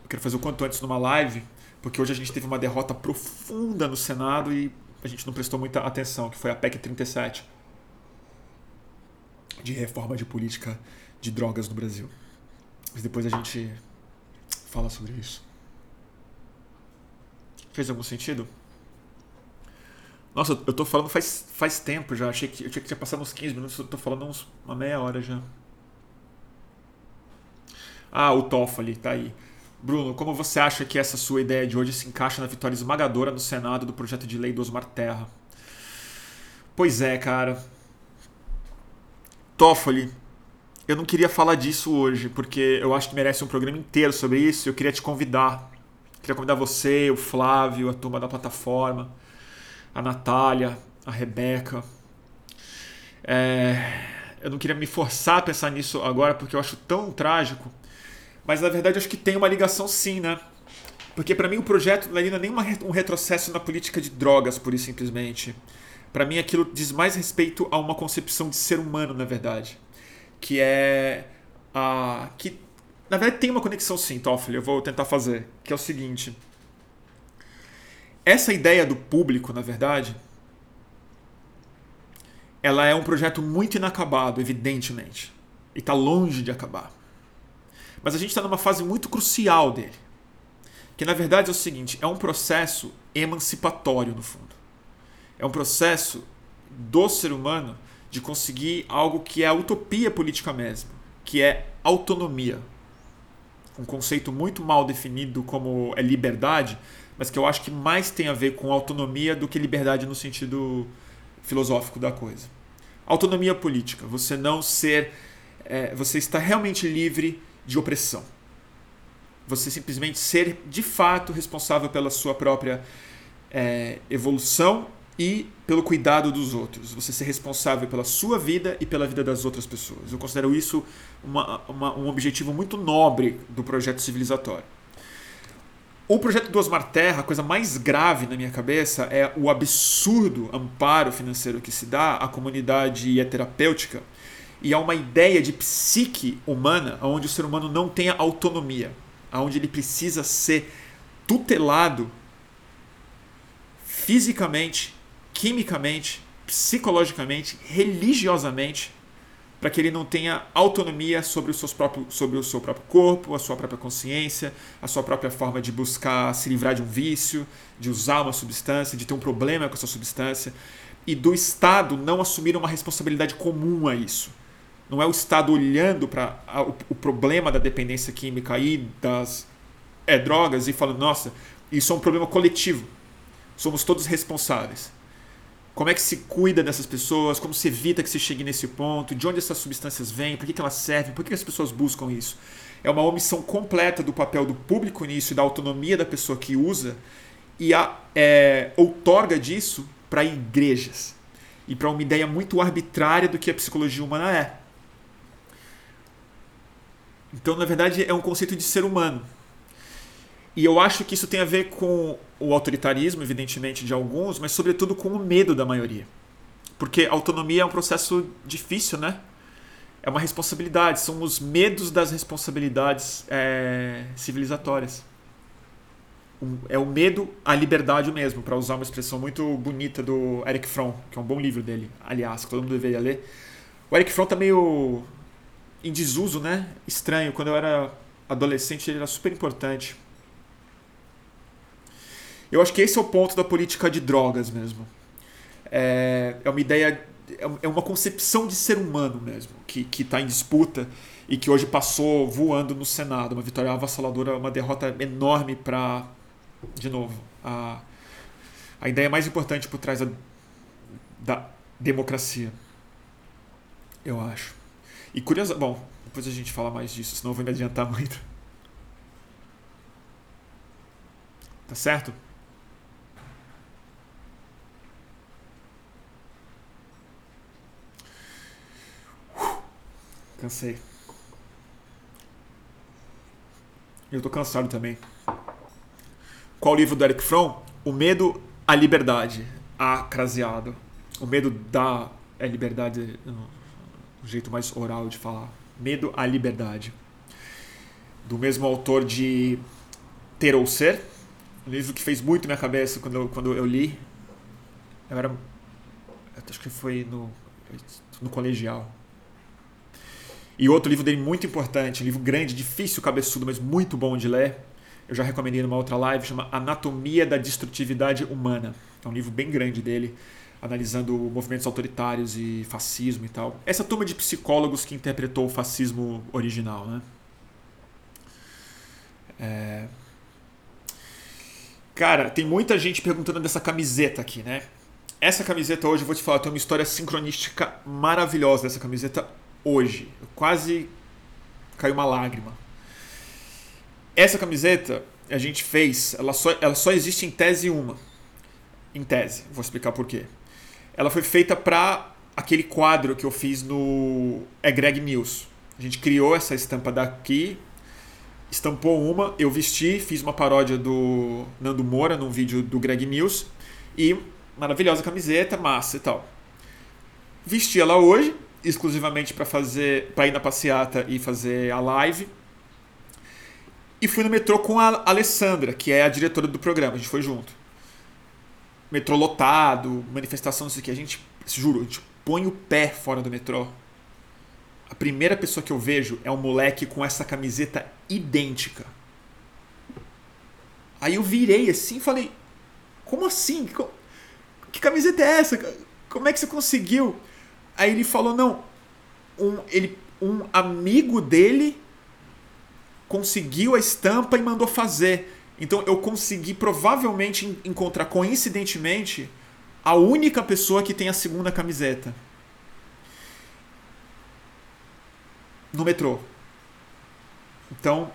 Speaker 1: eu quero fazer o quanto antes numa live, porque hoje a gente teve uma derrota profunda no Senado e a gente não prestou muita atenção, que foi a PEC 37 de reforma de política de drogas no Brasil. Mas depois a gente fala sobre isso. Fez algum sentido? Nossa, eu tô falando faz, faz tempo já. Achei que, eu tinha que tinha passado uns 15 minutos, eu tô falando uns, uma meia hora já. Ah, o Toffoli, tá aí. Bruno, como você acha que essa sua ideia de hoje se encaixa na vitória esmagadora no Senado do projeto de lei do Osmar Terra? Pois é, cara. Toffoli, eu não queria falar disso hoje, porque eu acho que merece um programa inteiro sobre isso. Eu queria te convidar. Queria convidar você, o Flávio, a turma da plataforma, a Natália, a Rebeca. É... Eu não queria me forçar a pensar nisso agora, porque eu acho tão trágico mas na verdade acho que tem uma ligação sim, né? Porque para mim o projeto não é nem um retrocesso na política de drogas, pura e simplesmente. Para mim aquilo diz mais respeito a uma concepção de ser humano, na verdade. Que é a. que na verdade tem uma conexão sim, Toffoli, eu vou tentar fazer. Que é o seguinte. Essa ideia do público, na verdade, ela é um projeto muito inacabado, evidentemente. E está longe de acabar. Mas a gente está numa fase muito crucial dele. Que na verdade é o seguinte: é um processo emancipatório, no fundo. É um processo do ser humano de conseguir algo que é a utopia política mesmo, que é autonomia. Um conceito muito mal definido como é liberdade, mas que eu acho que mais tem a ver com autonomia do que liberdade no sentido filosófico da coisa. Autonomia política, você não ser. É, você está realmente livre de opressão. Você simplesmente ser de fato responsável pela sua própria é, evolução e pelo cuidado dos outros. Você ser responsável pela sua vida e pela vida das outras pessoas. Eu considero isso uma, uma, um objetivo muito nobre do projeto civilizatório. O projeto do Osmar Terra, a coisa mais grave na minha cabeça é o absurdo amparo financeiro que se dá à comunidade terapêutica e há uma ideia de psique humana onde o ser humano não tenha autonomia, onde ele precisa ser tutelado fisicamente, quimicamente, psicologicamente, religiosamente, para que ele não tenha autonomia sobre o, seus próprios, sobre o seu próprio corpo, a sua própria consciência, a sua própria forma de buscar se livrar de um vício, de usar uma substância, de ter um problema com essa substância, e do Estado não assumir uma responsabilidade comum a isso. Não é o Estado olhando para o, o, problema da dependência química e das é, drogas e falando, nossa, isso é um problema coletivo. Somos todos responsáveis. Como é que se cuida dessas pessoas? Como se evita que se chegue nesse ponto? De onde essas substâncias vêm? Por que, que elas servem? Por que, que as pessoas buscam isso? É uma omissão completa do papel do público nisso e da autonomia da pessoa que usa e a, é, outorga disso para igrejas e para uma ideia muito arbitrária do que a psicologia humana é. Então, na verdade, é um conceito de ser humano. E eu acho que isso tem a ver com o autoritarismo, evidentemente, de alguns, mas sobretudo com o medo da maioria. Porque autonomia é um processo difícil, né? É uma responsabilidade, são os medos das responsabilidades é, civilizatórias. É o medo à liberdade mesmo, para usar uma expressão muito bonita do Eric Fromm, que é um bom livro dele, aliás, que todo mundo deveria ler. O Eric Fromm tá meio em desuso, né? Estranho. Quando eu era adolescente, ele era super importante. Eu acho que esse é o ponto da política de drogas mesmo. É, é uma ideia, é uma concepção de ser humano mesmo, que está em disputa e que hoje passou voando no Senado. Uma vitória avassaladora, uma derrota enorme para, de novo, a, a ideia mais importante por trás da, da democracia. Eu acho. E curioso, bom, depois a gente fala mais disso, senão eu vou me adiantar <laughs> muito. Tá certo? Cansei. Eu tô cansado também. Qual livro do Eric Fromm? O Medo à Liberdade. A craseado. O medo da é liberdade o jeito mais oral de falar. Medo à Liberdade. Do mesmo autor de Ter ou Ser, um livro que fez muito minha cabeça quando eu, quando eu li. Eu era. Acho que foi no, no colegial. E outro livro dele muito importante, um livro grande, difícil, cabeçudo, mas muito bom de ler. Eu já recomendei numa outra live, chama Anatomia da Destrutividade Humana. É um livro bem grande dele analisando movimentos autoritários e fascismo e tal. Essa turma de psicólogos que interpretou o fascismo original, né? É... Cara, tem muita gente perguntando dessa camiseta aqui, né? Essa camiseta hoje, eu vou te falar, tem uma história sincronística maravilhosa dessa camiseta hoje. quase caiu uma lágrima. Essa camiseta a gente fez, ela só, ela só existe em tese uma. Em tese, vou explicar por quê. Ela foi feita para aquele quadro que eu fiz no É Greg News. A gente criou essa estampa daqui, estampou uma, eu vesti, fiz uma paródia do Nando Moura num vídeo do Greg News e maravilhosa camiseta, massa e tal. Vesti ela hoje, exclusivamente para fazer, para ir na passeata e fazer a live. E fui no metrô com a Alessandra, que é a diretora do programa, a gente foi junto. Metrô lotado, manifestação, não sei o que, a gente, juro, a gente põe o pé fora do metrô. A primeira pessoa que eu vejo é um moleque com essa camiseta idêntica. Aí eu virei assim e falei: Como assim? Que camiseta é essa? Como é que você conseguiu? Aí ele falou: Não, um, ele, um amigo dele conseguiu a estampa e mandou fazer. Então eu consegui provavelmente encontrar coincidentemente a única pessoa que tem a segunda camiseta. No metrô. Então,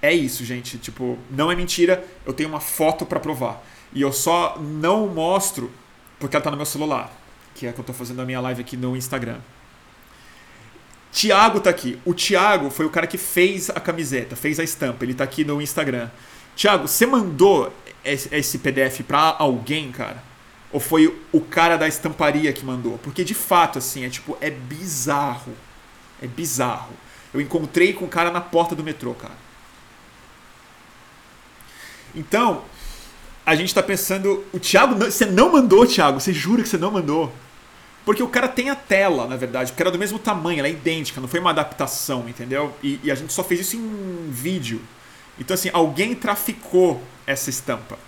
Speaker 1: é isso, gente. Tipo, não é mentira. Eu tenho uma foto para provar. E eu só não mostro porque ela tá no meu celular. Que é que eu tô fazendo a minha live aqui no Instagram. Tiago tá aqui. O Tiago foi o cara que fez a camiseta, fez a estampa. Ele tá aqui no Instagram. Tiago, você mandou esse PDF pra alguém, cara? Ou foi o cara da estamparia que mandou? Porque de fato, assim, é tipo, é bizarro. É bizarro. Eu encontrei com o cara na porta do metrô, cara. Então, a gente tá pensando. O Thiago. Você não mandou, Thiago? Você jura que você não mandou? Porque o cara tem a tela, na verdade, porque era do mesmo tamanho, ela é idêntica, não foi uma adaptação, entendeu? E, e a gente só fez isso em vídeo. Então, assim, alguém traficou essa estampa.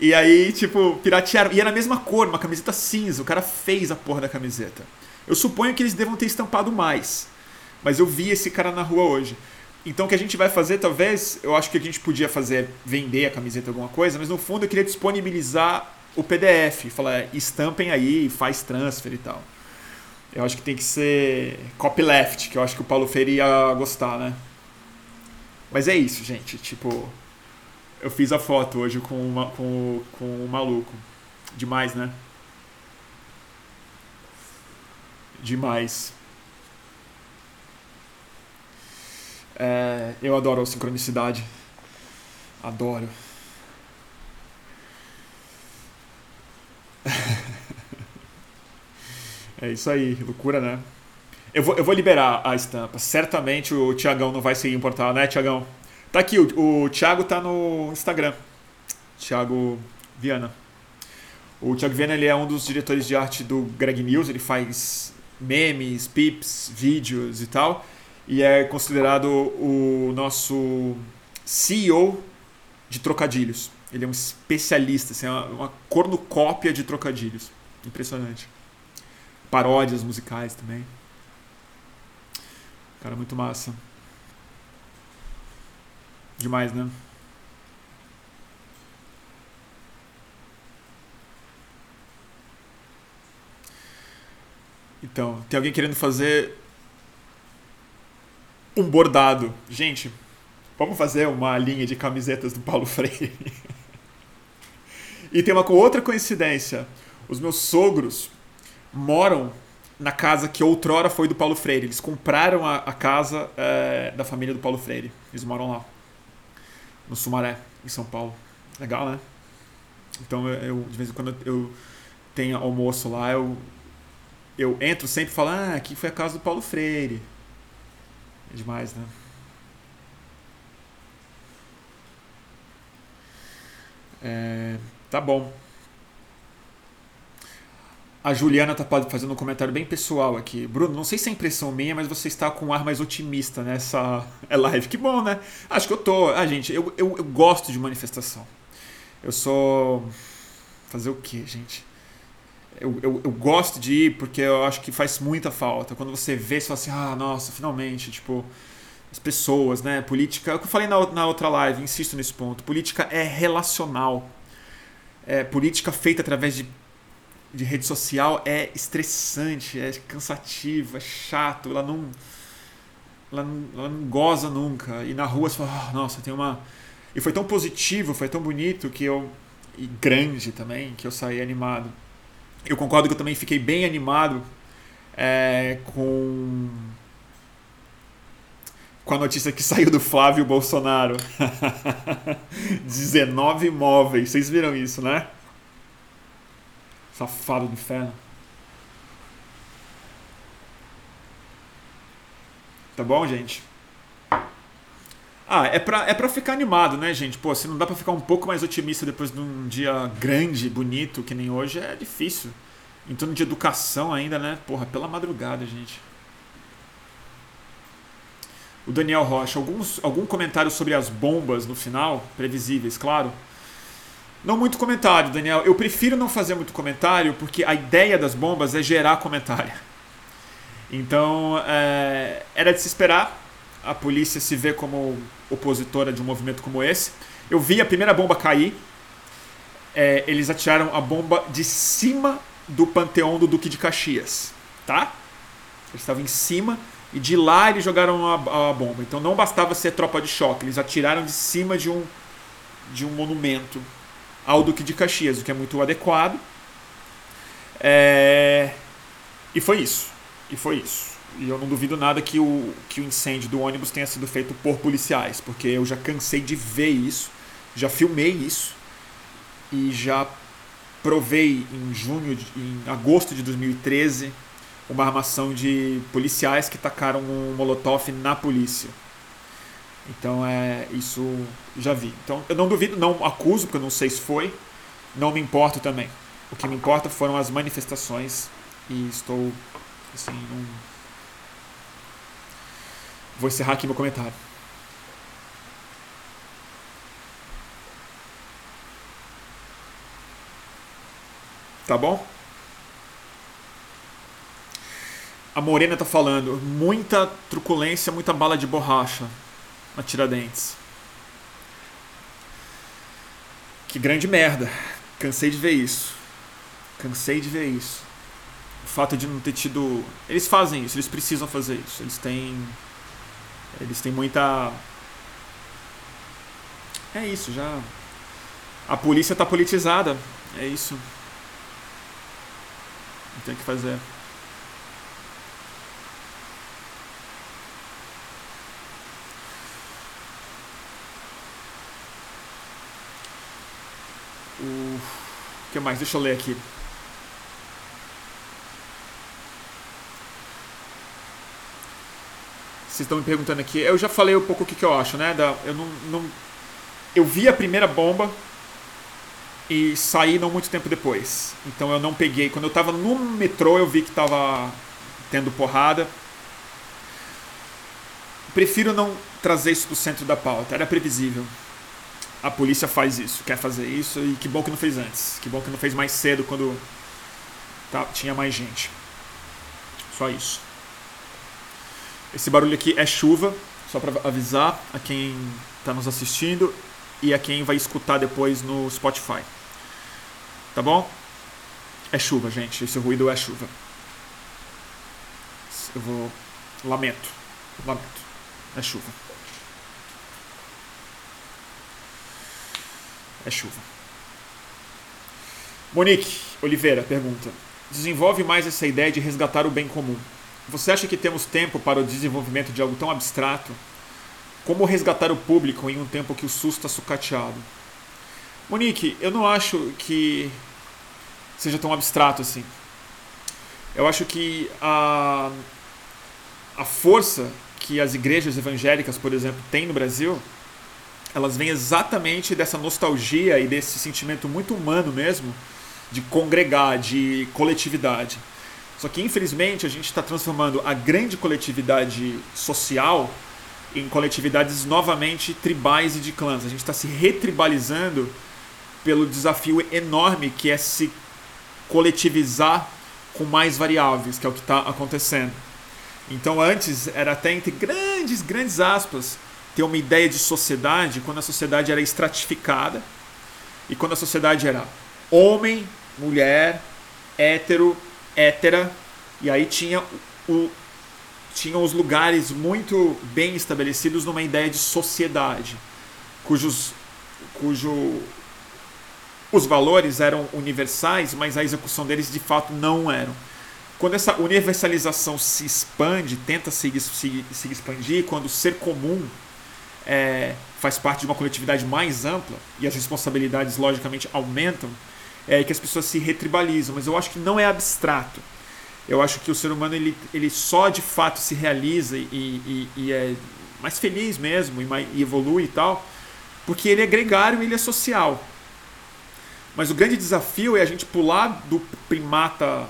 Speaker 1: E aí, tipo, piratearam. E era a mesma cor, uma camiseta cinza. O cara fez a porra da camiseta. Eu suponho que eles devam ter estampado mais. Mas eu vi esse cara na rua hoje. Então o que a gente vai fazer, talvez, eu acho que a gente podia fazer vender a camiseta alguma coisa, mas no fundo eu queria disponibilizar o PDF, falar, estampem aí, faz transfer e tal. Eu acho que tem que ser copyleft, que eu acho que o Paulo Freire ia gostar, né? Mas é isso, gente. Tipo, eu fiz a foto hoje com, uma, com, com o maluco. Demais, né? Demais. É, eu adoro a sincronicidade. Adoro. <laughs> é isso aí, loucura, né? Eu vou, eu vou liberar a estampa. Certamente o Tiagão não vai se importar, né, Tiagão? Tá aqui, o, o Thiago tá no Instagram. Thiago Viana. O Thiago Viana ele é um dos diretores de arte do Greg News, ele faz memes, pips, vídeos e tal. E é considerado o nosso CEO de trocadilhos. Ele é um especialista, assim, é uma, uma cornucópia de trocadilhos. Impressionante. Paródias musicais também. Cara, muito massa. Demais, né? Então, tem alguém querendo fazer um bordado. Gente, vamos fazer uma linha de camisetas do Paulo <laughs> Freire. e tem uma outra coincidência. Os meus sogros moram na casa que outrora foi do Paulo Freire. Eles compraram a, a casa é, da família do Paulo Freire. Eles moram lá no Sumaré, em São Paulo. Legal, né? Então eu, de vez em quando eu tenho almoço lá, eu, eu entro sempre e falo, ah, aqui foi a casa do Paulo Freire. É demais, né? É, tá bom. A Juliana tá fazendo um comentário bem pessoal aqui. Bruno, não sei se é impressão minha, mas você está com um ar mais otimista nessa live. Que bom, né? Acho que eu tô. Ah, gente, eu, eu, eu gosto de manifestação. Eu sou. Fazer o quê, gente? Eu, eu, eu, gosto de ir porque eu acho que faz muita falta. Quando você vê, você fala assim: ah, nossa, finalmente, tipo, as pessoas, né? Política, é o que eu falei na, na outra live, insisto nesse ponto. Política é relacional. É, política feita através de, de rede social é estressante, é cansativo, é chato, ela não, ela não, ela não goza nunca. E na rua você fala, oh, nossa, tem uma. E foi tão positivo, foi tão bonito que eu. E grande também, que eu saí animado. Eu concordo que eu também fiquei bem animado é, com com a notícia que <laughs> saiu do Flávio Bolsonaro. <laughs> 19 imóveis. Vocês viram isso, né? Safado do inferno. Tá bom, gente? Ah, é pra, é pra ficar animado, né, gente? Pô, se não dá pra ficar um pouco mais otimista depois de um dia grande, bonito, que nem hoje, é difícil. Em torno de educação ainda, né? Porra, pela madrugada, gente o Daniel Rocha, alguns, algum comentário sobre as bombas no final, previsíveis, claro. Não muito comentário, Daniel. Eu prefiro não fazer muito comentário porque a ideia das bombas é gerar comentário. Então, é, era de se esperar a polícia se ver como opositora de um movimento como esse. Eu vi a primeira bomba cair. É, eles atiraram a bomba de cima do panteão do Duque de Caxias, tá? Eles estavam em cima e de lá eles jogaram a, a, bomba. Então não bastava ser tropa de choque, eles atiraram de cima de um, de um monumento ao Duque de Caxias, o que é muito adequado. É... E foi isso. E foi isso. E eu não duvido nada que o, que o incêndio do ônibus tenha sido feito por policiais, porque eu já cansei de ver isso, já filmei isso e já provei em junho, em agosto de 2013 uma armação de policiais que tacaram um molotov na polícia. Então é isso já vi. Então eu não duvido, não acuso porque eu não sei se foi, não me importo também. O que me importa foram as manifestações e estou assim, num... vou encerrar aqui meu comentário. Tá bom? A Morena tá falando, muita truculência, muita bala de borracha na Tiradentes. Que grande merda. Cansei de ver isso. Cansei de ver isso. O fato de não ter tido. Eles fazem isso, eles precisam fazer isso. Eles têm. Eles têm muita. É isso, já. A polícia tá politizada. É isso. Não tem o que fazer. O que mais? Deixa eu ler aqui. Vocês estão me perguntando aqui. Eu já falei um pouco o que, que eu acho, né? Da, eu não, não, eu vi a primeira bomba e saí não muito tempo depois. Então eu não peguei. Quando eu estava no metrô, eu vi que estava tendo porrada. Prefiro não trazer isso para o centro da pauta. Era previsível a polícia faz isso, quer fazer isso, e que bom que não fez antes. Que bom que não fez mais cedo quando tá, tinha mais gente. Só isso. Esse barulho aqui é chuva, só para avisar a quem está nos assistindo e a quem vai escutar depois no Spotify. Tá bom? É chuva, gente. Esse ruído é chuva. Eu vou. Lamento. Lamento. É chuva. é chuva. Monique Oliveira pergunta: desenvolve mais essa ideia de resgatar o bem comum. Você acha que temos tempo para o desenvolvimento de algo tão abstrato? Como resgatar o público em um tempo que o SUS está sucateado? Monique, eu não acho que seja tão abstrato assim. Eu acho que a, a força que as igrejas evangélicas, por exemplo, têm no Brasil elas vêm exatamente dessa nostalgia e desse sentimento muito humano mesmo de congregar, de coletividade. Só que infelizmente a gente está transformando a grande coletividade social em coletividades novamente tribais e de clãs. A gente está se retribalizando pelo desafio enorme que é se coletivizar com mais variáveis, que é o que está acontecendo. Então antes era até entre grandes grandes, aspas, ter uma ideia de sociedade quando a sociedade era estratificada e quando a sociedade era homem, mulher, hétero, hétera, e aí tinha o, tinham os lugares muito bem estabelecidos numa ideia de sociedade, cujos, cujo os valores eram universais, mas a execução deles de fato não eram. Quando essa universalização se expande, tenta se, se, se expandir, quando o ser comum é, faz parte de uma coletividade mais ampla e as responsabilidades logicamente aumentam, é que as pessoas se retribalizam. Mas eu acho que não é abstrato. Eu acho que o ser humano ele, ele só de fato se realiza e, e, e é mais feliz mesmo e, mais, e evolui e tal, porque ele é gregário e ele é social. Mas o grande desafio é a gente pular do primata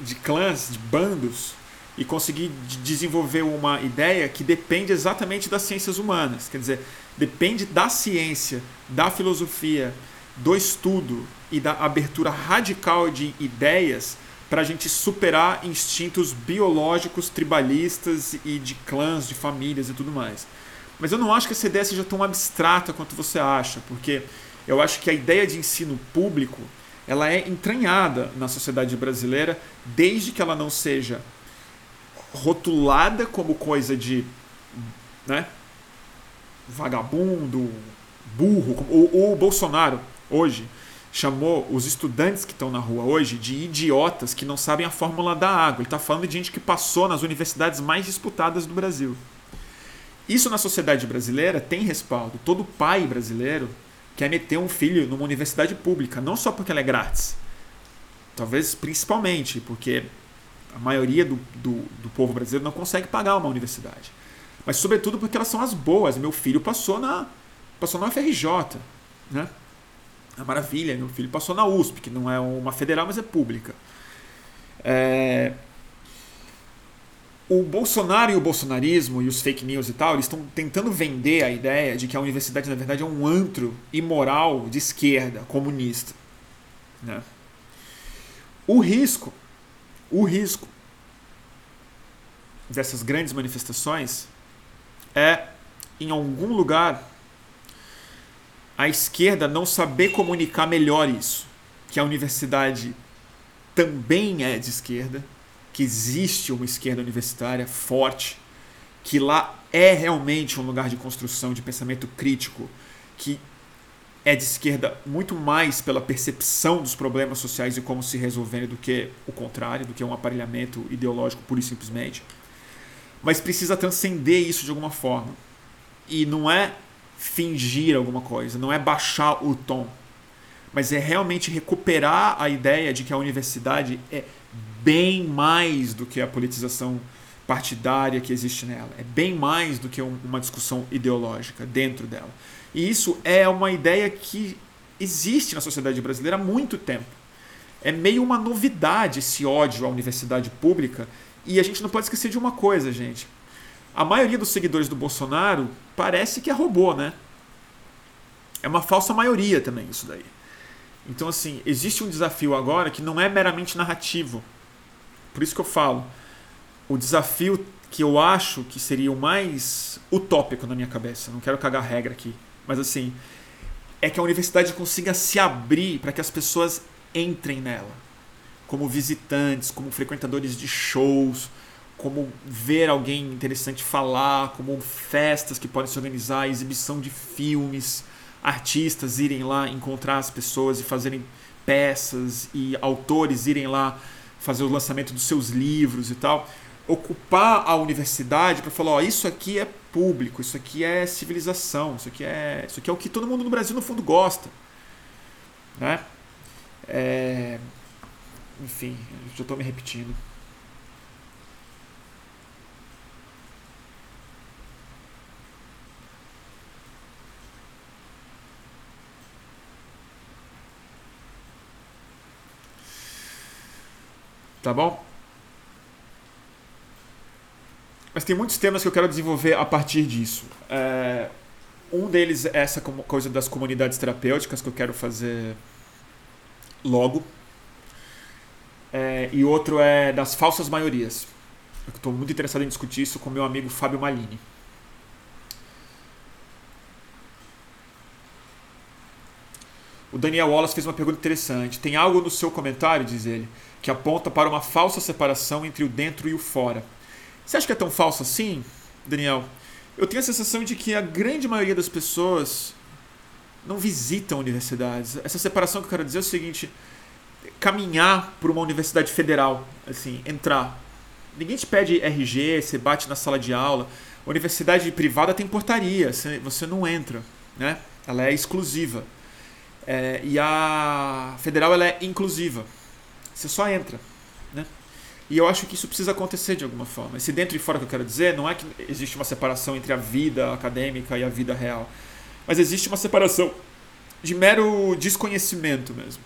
Speaker 1: de clãs, de bandos, e conseguir desenvolver uma ideia que depende exatamente das ciências humanas. Quer dizer, depende da ciência, da filosofia, do estudo e da abertura radical de ideias para a gente superar instintos biológicos, tribalistas e de clãs, de famílias e tudo mais. Mas eu não acho que essa ideia seja tão abstrata quanto você acha, porque eu acho que a ideia de ensino público ela é entranhada na sociedade brasileira desde que ela não seja rotulada como coisa de né, vagabundo, burro. O, o Bolsonaro hoje chamou os estudantes que estão na rua hoje de idiotas que não sabem a fórmula da água. Ele está falando de gente que passou nas universidades mais disputadas do Brasil. Isso na sociedade brasileira tem respaldo. Todo pai brasileiro quer meter um filho numa universidade pública, não só porque ela é grátis, talvez principalmente porque a maioria do, do, do, povo brasileiro não consegue pagar uma universidade, mas sobretudo porque elas são as boas. Meu filho passou na passou na UFRJ, né? A maravilha, meu filho passou na USP, que não é uma federal, mas é pública. É, o Bolsonaro e o bolsonarismo e os fake news e tal, eles estão tentando vender a ideia de que a universidade, na verdade, é um antro imoral de esquerda, comunista. Né? O risco, o risco dessas grandes manifestações é, em algum lugar, a esquerda não saber comunicar melhor isso. Que a universidade também é de esquerda, que existe uma esquerda universitária forte, que lá é realmente um lugar de construção de pensamento crítico, que é de esquerda muito mais pela percepção dos problemas sociais e como se resolverem do que o contrário, do que um aparelhamento ideológico pura e simplesmente. Mas precisa transcender isso de alguma forma. E não é fingir alguma coisa, não é baixar o tom, mas é realmente recuperar a ideia de que a universidade é bem mais do que a politização partidária que existe nela. É bem mais do que uma discussão ideológica dentro dela. E isso é uma ideia que existe na sociedade brasileira há muito tempo. É meio uma novidade esse ódio à universidade pública. E a gente não pode esquecer de uma coisa, gente. A maioria dos seguidores do Bolsonaro parece que é robô, né? É uma falsa maioria também isso daí. Então, assim, existe um desafio agora que não é meramente narrativo. Por isso que eu falo, o desafio que eu acho que seria o mais utópico na minha cabeça, não quero cagar regra aqui, mas assim, é que a universidade consiga se abrir para que as pessoas entrem nela, como visitantes, como frequentadores de shows, como ver alguém interessante falar, como festas que podem se organizar, exibição de filmes, artistas irem lá encontrar as pessoas e fazerem peças e autores irem lá fazer o lançamento dos seus livros e tal, ocupar a universidade para falar, ó, isso aqui é público, isso aqui é civilização, isso aqui é, isso aqui é o que todo mundo no Brasil no fundo gosta, né? É... Enfim, já estou me repetindo. Tá bom? Mas tem muitos temas que eu quero desenvolver a partir disso. É, um deles é essa coisa das comunidades terapêuticas que eu quero fazer logo. É, e outro é das falsas maiorias. Eu estou muito interessado em discutir isso com meu amigo Fábio Malini. O Daniel Wallace fez uma pergunta interessante. Tem algo no seu comentário, diz ele, que aponta para uma falsa separação entre o dentro e o fora. Você acha que é tão falso assim, Daniel? Eu tenho a sensação de que a grande maioria das pessoas não visitam universidades. Essa separação que eu quero dizer é o seguinte: caminhar por uma universidade federal, assim, entrar. Ninguém te pede RG, você bate na sala de aula. A universidade privada tem portaria, você não entra, né? Ela é exclusiva. É, e a federal ela é inclusiva. Você só entra, né? E eu acho que isso precisa acontecer de alguma forma. Esse dentro e fora que eu quero dizer não é que existe uma separação entre a vida acadêmica e a vida real, mas existe uma separação de mero desconhecimento mesmo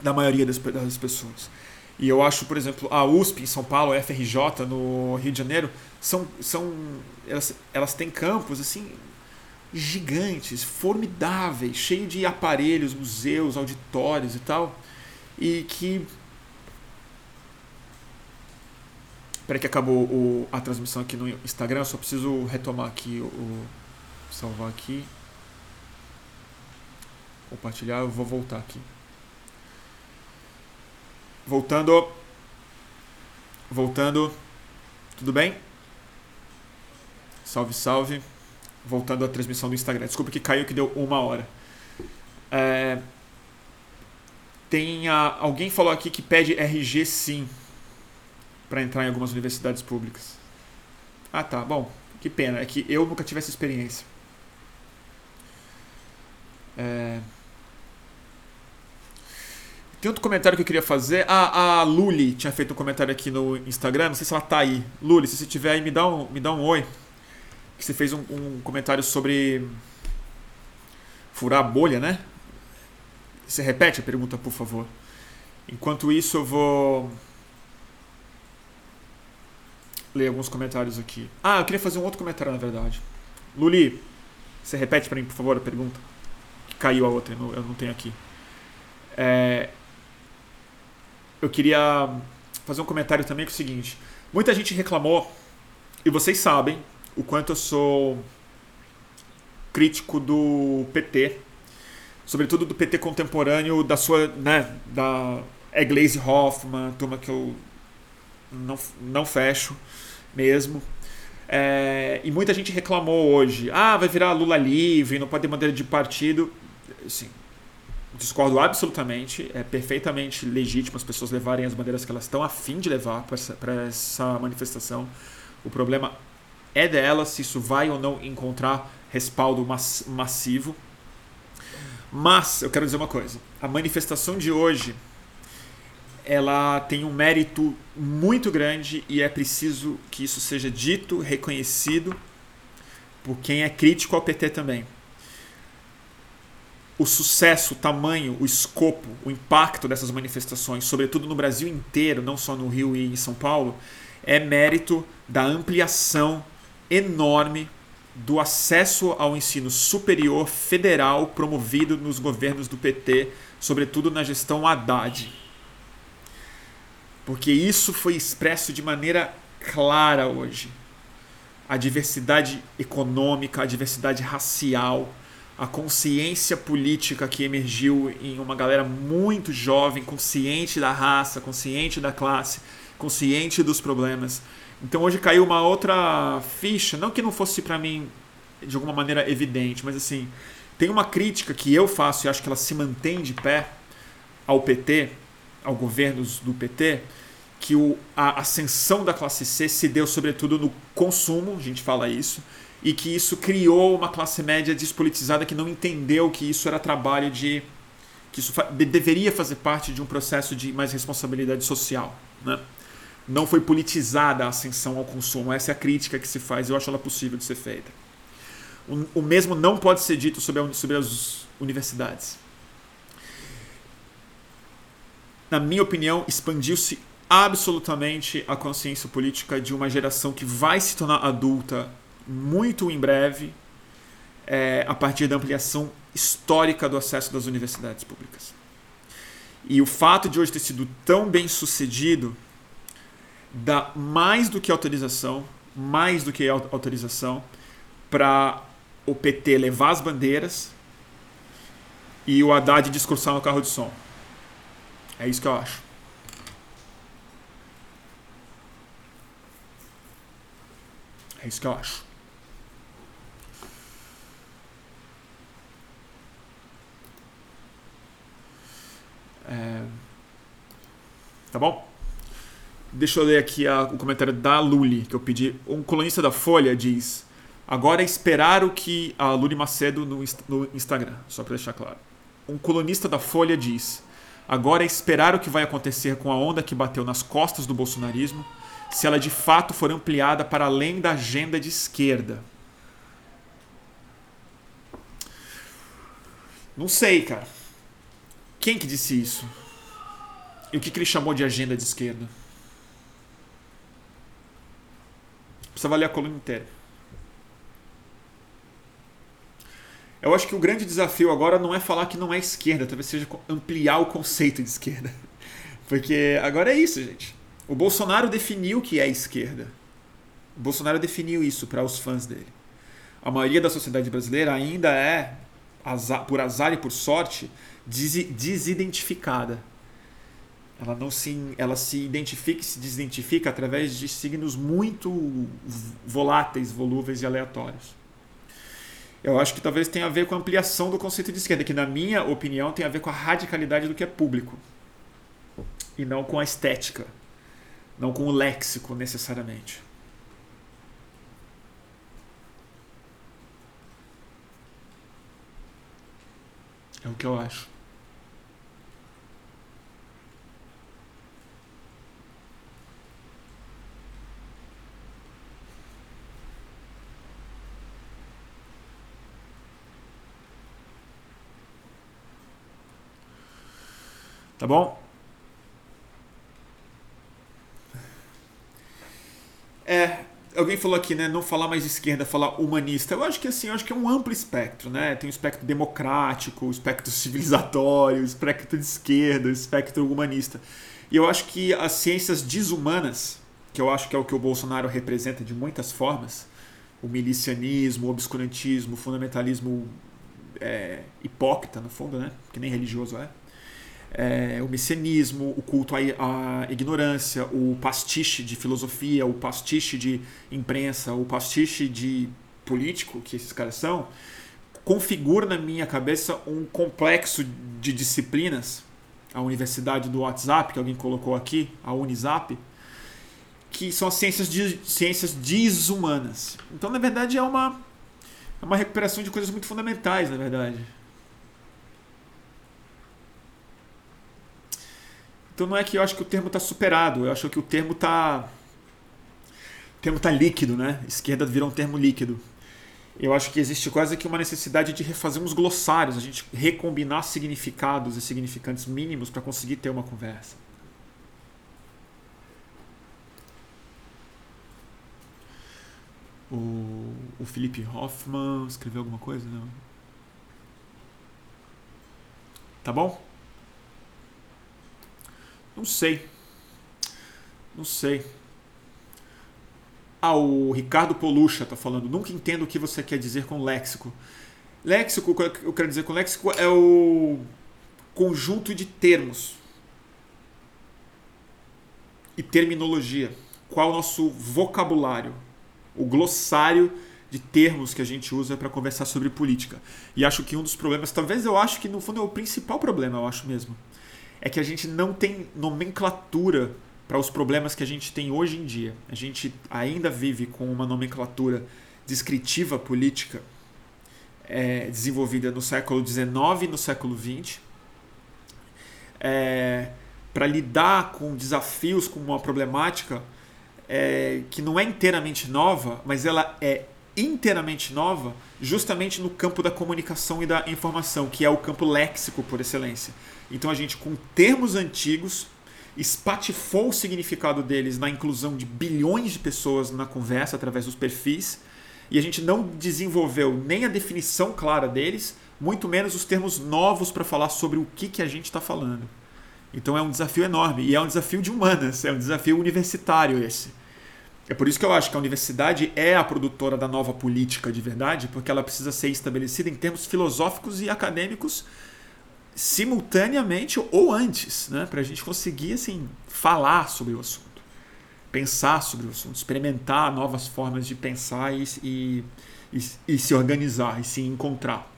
Speaker 1: da maioria das, das pessoas. E eu acho, por exemplo, a USP em São Paulo, a FRJ no Rio de Janeiro, são, são elas, elas têm campos assim gigantes, formidáveis, cheio de aparelhos, museus, auditórios e tal, e que Espera que acabou o, a transmissão aqui no Instagram, eu só preciso retomar aqui o salvar aqui. Compartilhar, eu vou voltar aqui. Voltando. Voltando. Tudo bem? Salve, salve. Voltando à transmissão do Instagram. Desculpa que caiu que deu uma hora. É, tem a, alguém falou aqui que pede RG sim para entrar em algumas universidades públicas. Ah tá, bom, que pena, é que eu nunca tive essa experiência. É... Tem outro comentário que eu queria fazer. Ah, a Luli tinha feito um comentário aqui no Instagram. Não sei se ela tá aí. Luli, se você tiver aí, me dá um, me dá um oi. Que você fez um, um comentário sobre furar a bolha, né? Você repete a pergunta, por favor. Enquanto isso, eu vou ler alguns comentários aqui. Ah, eu queria fazer um outro comentário, na verdade. Luli, você repete para mim, por favor, a pergunta? Que caiu a outra, eu não tenho aqui. É, eu queria fazer um comentário também é o seguinte: muita gente reclamou, e vocês sabem o quanto eu sou crítico do PT, sobretudo do PT contemporâneo, da sua, né, da é Hoffman, turma que eu não, não fecho mesmo. É, e muita gente reclamou hoje, ah, vai virar Lula livre, não pode ter bandeira de partido. Assim, discordo absolutamente. É perfeitamente legítimo as pessoas levarem as bandeiras que elas estão a fim de levar para essa, essa manifestação. O problema é delas se isso vai ou não encontrar respaldo mass massivo. Mas eu quero dizer uma coisa: a manifestação de hoje ela tem um mérito muito grande e é preciso que isso seja dito, reconhecido por quem é crítico ao PT também. O sucesso, o tamanho, o escopo, o impacto dessas manifestações, sobretudo no Brasil inteiro, não só no Rio e em São Paulo, é mérito da ampliação enorme do acesso ao ensino superior federal promovido nos governos do PT, sobretudo na gestão Haddad. Porque isso foi expresso de maneira clara hoje. A diversidade econômica, a diversidade racial, a consciência política que emergiu em uma galera muito jovem, consciente da raça, consciente da classe, consciente dos problemas. Então hoje caiu uma outra ficha, não que não fosse para mim de alguma maneira evidente, mas assim, tem uma crítica que eu faço e acho que ela se mantém de pé ao PT, ao governos do PT, que o, a ascensão da classe C se deu sobretudo no consumo, a gente fala isso, e que isso criou uma classe média despolitizada que não entendeu que isso era trabalho de que isso deveria fazer parte de um processo de mais responsabilidade social, né? Não foi politizada a ascensão ao consumo. Essa é a crítica que se faz. Eu acho ela possível de ser feita. O, mesmo não pode ser dito sobre, a, sobre as universidades. Na minha opinião, expandiu-se absolutamente a consciência política de uma geração que vai se tornar adulta muito em breve é, a partir da ampliação histórica do acesso das universidades públicas. E o fato de hoje ter sido tão bem sucedido dá mais do que autorização, mais do que autorização para o PT levar as bandeiras e o Haddad discursar no carro de som. É isso que eu acho. É isso que eu acho. É... Tá bom? Deixa eu ler aqui a, o comentário da Luli, que eu pedi. Um colunista da Folha diz: Agora é esperar o que. A Luli Macedo no, no Instagram, só para deixar claro. Um colunista da Folha diz: Agora é esperar o que vai acontecer com a onda que bateu nas costas do bolsonarismo, se ela de fato for ampliada para além da agenda de esquerda. Não sei, cara. Quem que disse isso? E o que, que ele chamou de agenda de esquerda? Precisa ler a coluna inteira. Eu acho que o grande desafio agora não é falar que não é esquerda, talvez seja ampliar o conceito de esquerda. <laughs> Porque agora é isso, gente. O Bolsonaro definiu que é esquerda. O Bolsonaro definiu isso para os fãs dele. A maioria da sociedade brasileira ainda é, por azar e por sorte, desidentificada. Ela não se, ela se identifica e se desidentifica através de signos muito voláteis, volúveis e aleatórios. Eu acho que talvez tenha a ver com a ampliação do conceito de esquerda, que na minha opinião tem a ver com a radicalidade do que é público e não com a estética, não com o léxico necessariamente. É o que eu acho. Tá bom? É, alguém falou aqui, né? Não falar mais esquerda, falar humanista. Eu acho que assim, eu acho que é um amplo espectro, né? Tem o espectro democrático, o espectro <laughs> civilizatório, o espectro de esquerda, o espectro humanista. E eu acho que as ciências desumanas, que eu acho que é o que o Bolsonaro representa de muitas formas, o milicianismo, o obscurantismo, o fundamentalismo é, hipócrita, no fundo, né? Que nem religioso é é, o messianismo, o culto à, à, ignorância, o pastiche de filosofia, o pastiche de imprensa, o pastiche de político, que esses caras são, configura na minha cabeça um complexo de disciplinas, a universidade do WhatsApp, que alguém colocou aqui, a Unisap, que são as ciências, de, ciências desumanas. Então, na verdade, é uma, é uma recuperação de coisas muito fundamentais, na verdade. Então não é que eu acho que o termo está superado, eu acho que o termo está. Termo está líquido, né? Esquerda virou um termo líquido. Eu acho que existe quase que uma necessidade de refazer uns glossários, a gente recombinar significados e significantes mínimos para conseguir ter uma conversa. O, o Felipe Hoffman escreveu alguma coisa? Não. Tá bom? Não sei. Não sei. Ah, o Ricardo Polucha está falando. Nunca entendo o que você quer dizer com léxico. Léxico, o que eu quero dizer com léxico é o conjunto de termos e terminologia. Qual é o nosso vocabulário? O glossário de termos que a gente usa para conversar sobre política. E acho que um dos problemas, talvez eu acho que no fundo é o principal problema, eu acho mesmo é que a gente não tem nomenclatura para os problemas que a gente tem hoje em dia. A gente ainda vive com uma nomenclatura descritiva política é, desenvolvida no século XIX e no século XX. É, para lidar com desafios, com uma problemática é, que não é inteiramente nova, mas ela é inteiramente nova justamente no campo da comunicação e da informação, que é o campo léxico por excelência. Então a gente, com termos antigos, espatifou o significado deles na inclusão de bilhões de pessoas na conversa através dos perfis, e a gente não desenvolveu nem a definição clara deles, muito menos os termos novos para falar sobre o que, que a gente está falando. Então é um desafio enorme, e é um desafio de humanas, é um desafio universitário esse. É por isso que eu acho que a universidade é a produtora da nova política de verdade, porque ela precisa ser estabelecida em termos filosóficos e acadêmicos simultaneamente ou antes, né? Para a gente conseguir assim falar sobre o assunto, pensar sobre o assunto, experimentar novas formas de pensar e, e, e, e se organizar e se encontrar.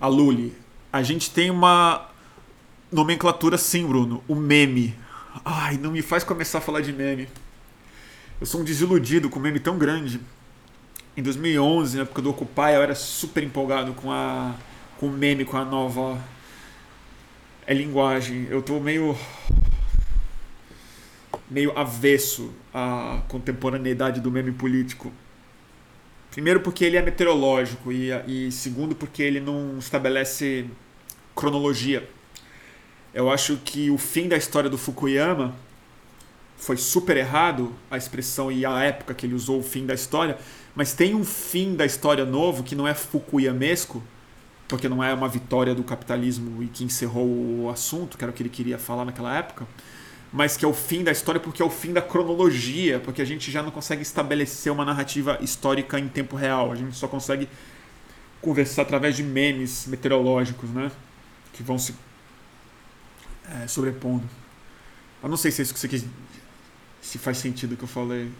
Speaker 1: A Luli, a gente tem uma nomenclatura sim, Bruno, o meme. Ai, não me faz começar a falar de meme. Eu sou um desiludido com um meme tão grande. Em 2011, na época do Occupy, eu era super empolgado com a com o meme, com a nova é linguagem. Eu tô meio meio avesso à contemporaneidade do meme político. Primeiro porque ele é meteorológico e, e segundo porque ele não estabelece cronologia. Eu acho que o fim da história do Fukuyama foi super errado a expressão e a época que ele usou o fim da história, mas tem um fim da história novo que não é Fukuyamesco, porque não é uma vitória do capitalismo e que encerrou o assunto, que era o que ele queria falar naquela época, mas que é o fim da história porque é o fim da cronologia, porque a gente já não consegue estabelecer uma narrativa histórica em tempo real, a gente só consegue conversar através de memes meteorológicos, né? Que vão se é, sobrepondo. Eu não sei se é isso que você quis se faz sentido o que eu falei.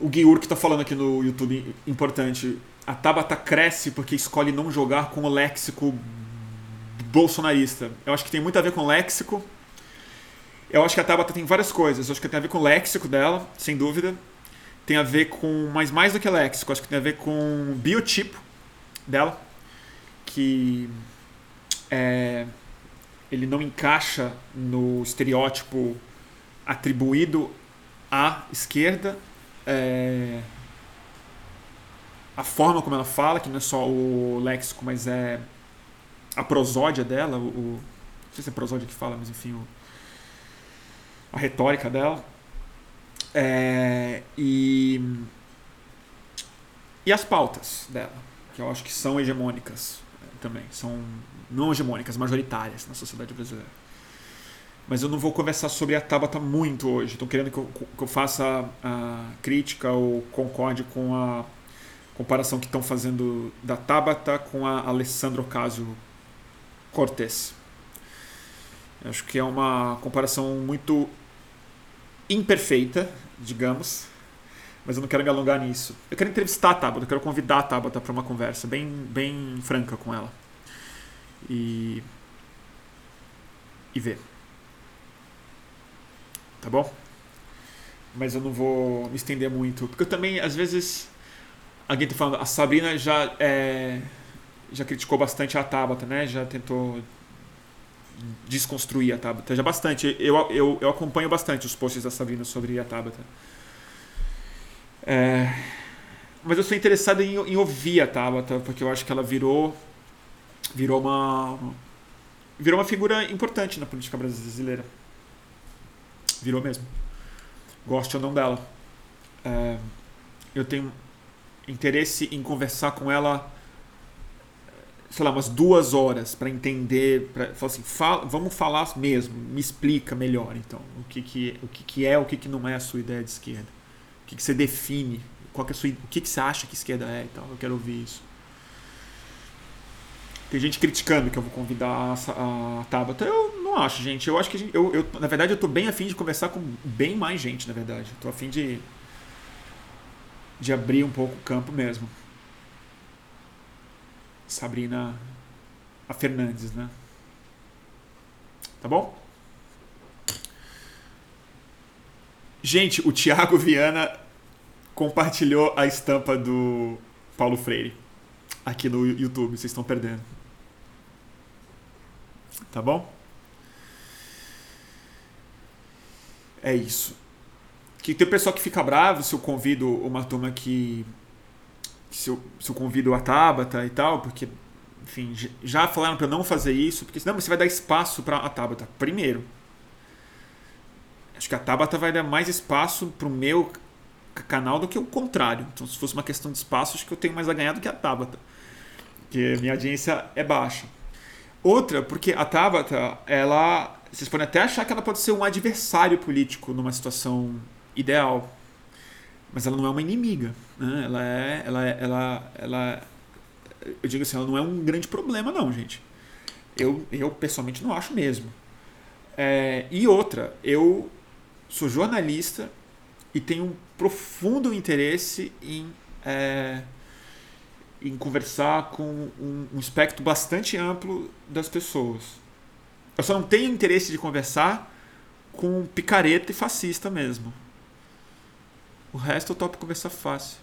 Speaker 1: O Guiur que está falando aqui no YouTube, importante. A Tabata cresce porque escolhe não jogar com o léxico bolsonarista. Eu acho que tem muito a ver com o léxico. Eu acho que a Tabata tem várias coisas. Eu acho que tem a ver com o léxico dela, sem dúvida. Tem a ver com. Mas mais do que léxico, acho que tem a ver com o biotipo dela. Que é, ele não encaixa no estereótipo atribuído à esquerda. É, a forma como ela fala, que não é só o léxico, mas é a prosódia dela, o, o não sei se é prosódia que fala, mas enfim, o, a retórica dela. É, e, e as pautas dela, que eu acho que são hegemônicas também, são não hegemônicas, majoritárias na sociedade brasileira. Mas eu não vou conversar sobre a Tabata muito hoje. Estão querendo que eu, que eu, faça a crítica ou concorde com a comparação que estão fazendo da Tabata com a Alessandro Ocasio Cortez. Acho que é uma comparação muito imperfeita, digamos, mas eu não quero me alongar nisso. Eu quero entrevistar a Tabata, eu quero convidar a Tabata para uma conversa bem, bem franca com ela e, e ver. Tá bom? Mas eu não vou me estender muito. Porque eu também, às vezes, alguém tá falando, a Sabrina já, é, já criticou bastante a Tabata, né? Já tentou desconstruir a Tabata. Já bastante. Eu, eu, eu acompanho bastante os posts da Sabrina sobre a Tabata. É, mas eu sou interessado em, em ouvir a Tabata, porque eu acho que ela virou virou uma virou uma figura importante na política brasileira. Virou mesmo. Goste ou não dela. É, eu tenho interesse em conversar com ela, sei lá, umas duas horas para entender, para falar assim, fala, vamos falar mesmo, me explica melhor, então, o que que, o que, que é, o que, que não é a sua ideia de esquerda, o que, que você define, qual que é a sua, o que, que você acha que esquerda é, então, eu quero ouvir isso. Tem gente criticando que eu vou convidar a, a Tabata. Eu não acho, gente. Eu acho que gente, eu, eu, na verdade, eu tô bem afim de conversar com bem mais gente, na verdade. Eu tô afim de de abrir um pouco o campo mesmo. Sabrina a Fernandes, né? Tá bom? Gente, o Thiago Viana compartilhou a estampa do Paulo Freire aqui no YouTube, vocês estão perdendo. Tá bom? É isso. Que tem pessoal que fica bravo se eu convido uma turma que. Se eu, se eu convido a Tabata e tal, porque, enfim, já falaram para não fazer isso, porque senão você vai dar espaço para a Tabata. Primeiro, acho que a Tabata vai dar mais espaço pro meu canal do que o contrário. Então, se fosse uma questão de espaço, acho que eu tenho mais a ganhar do que a Tabata. Porque minha audiência é baixa. Outra, porque a Tabata, ela vocês podem até achar que ela pode ser um adversário político numa situação ideal, mas ela não é uma inimiga. Né? Ela é, ela, é, ela, ela, eu digo assim, ela não é um grande problema, não, gente. Eu, eu pessoalmente não acho mesmo. É, e outra, eu sou jornalista e tenho um profundo interesse em, é, em conversar com um, um espectro bastante amplo das pessoas. Eu só não tenho interesse de conversar com picareta e fascista mesmo. O resto eu topo conversar fácil.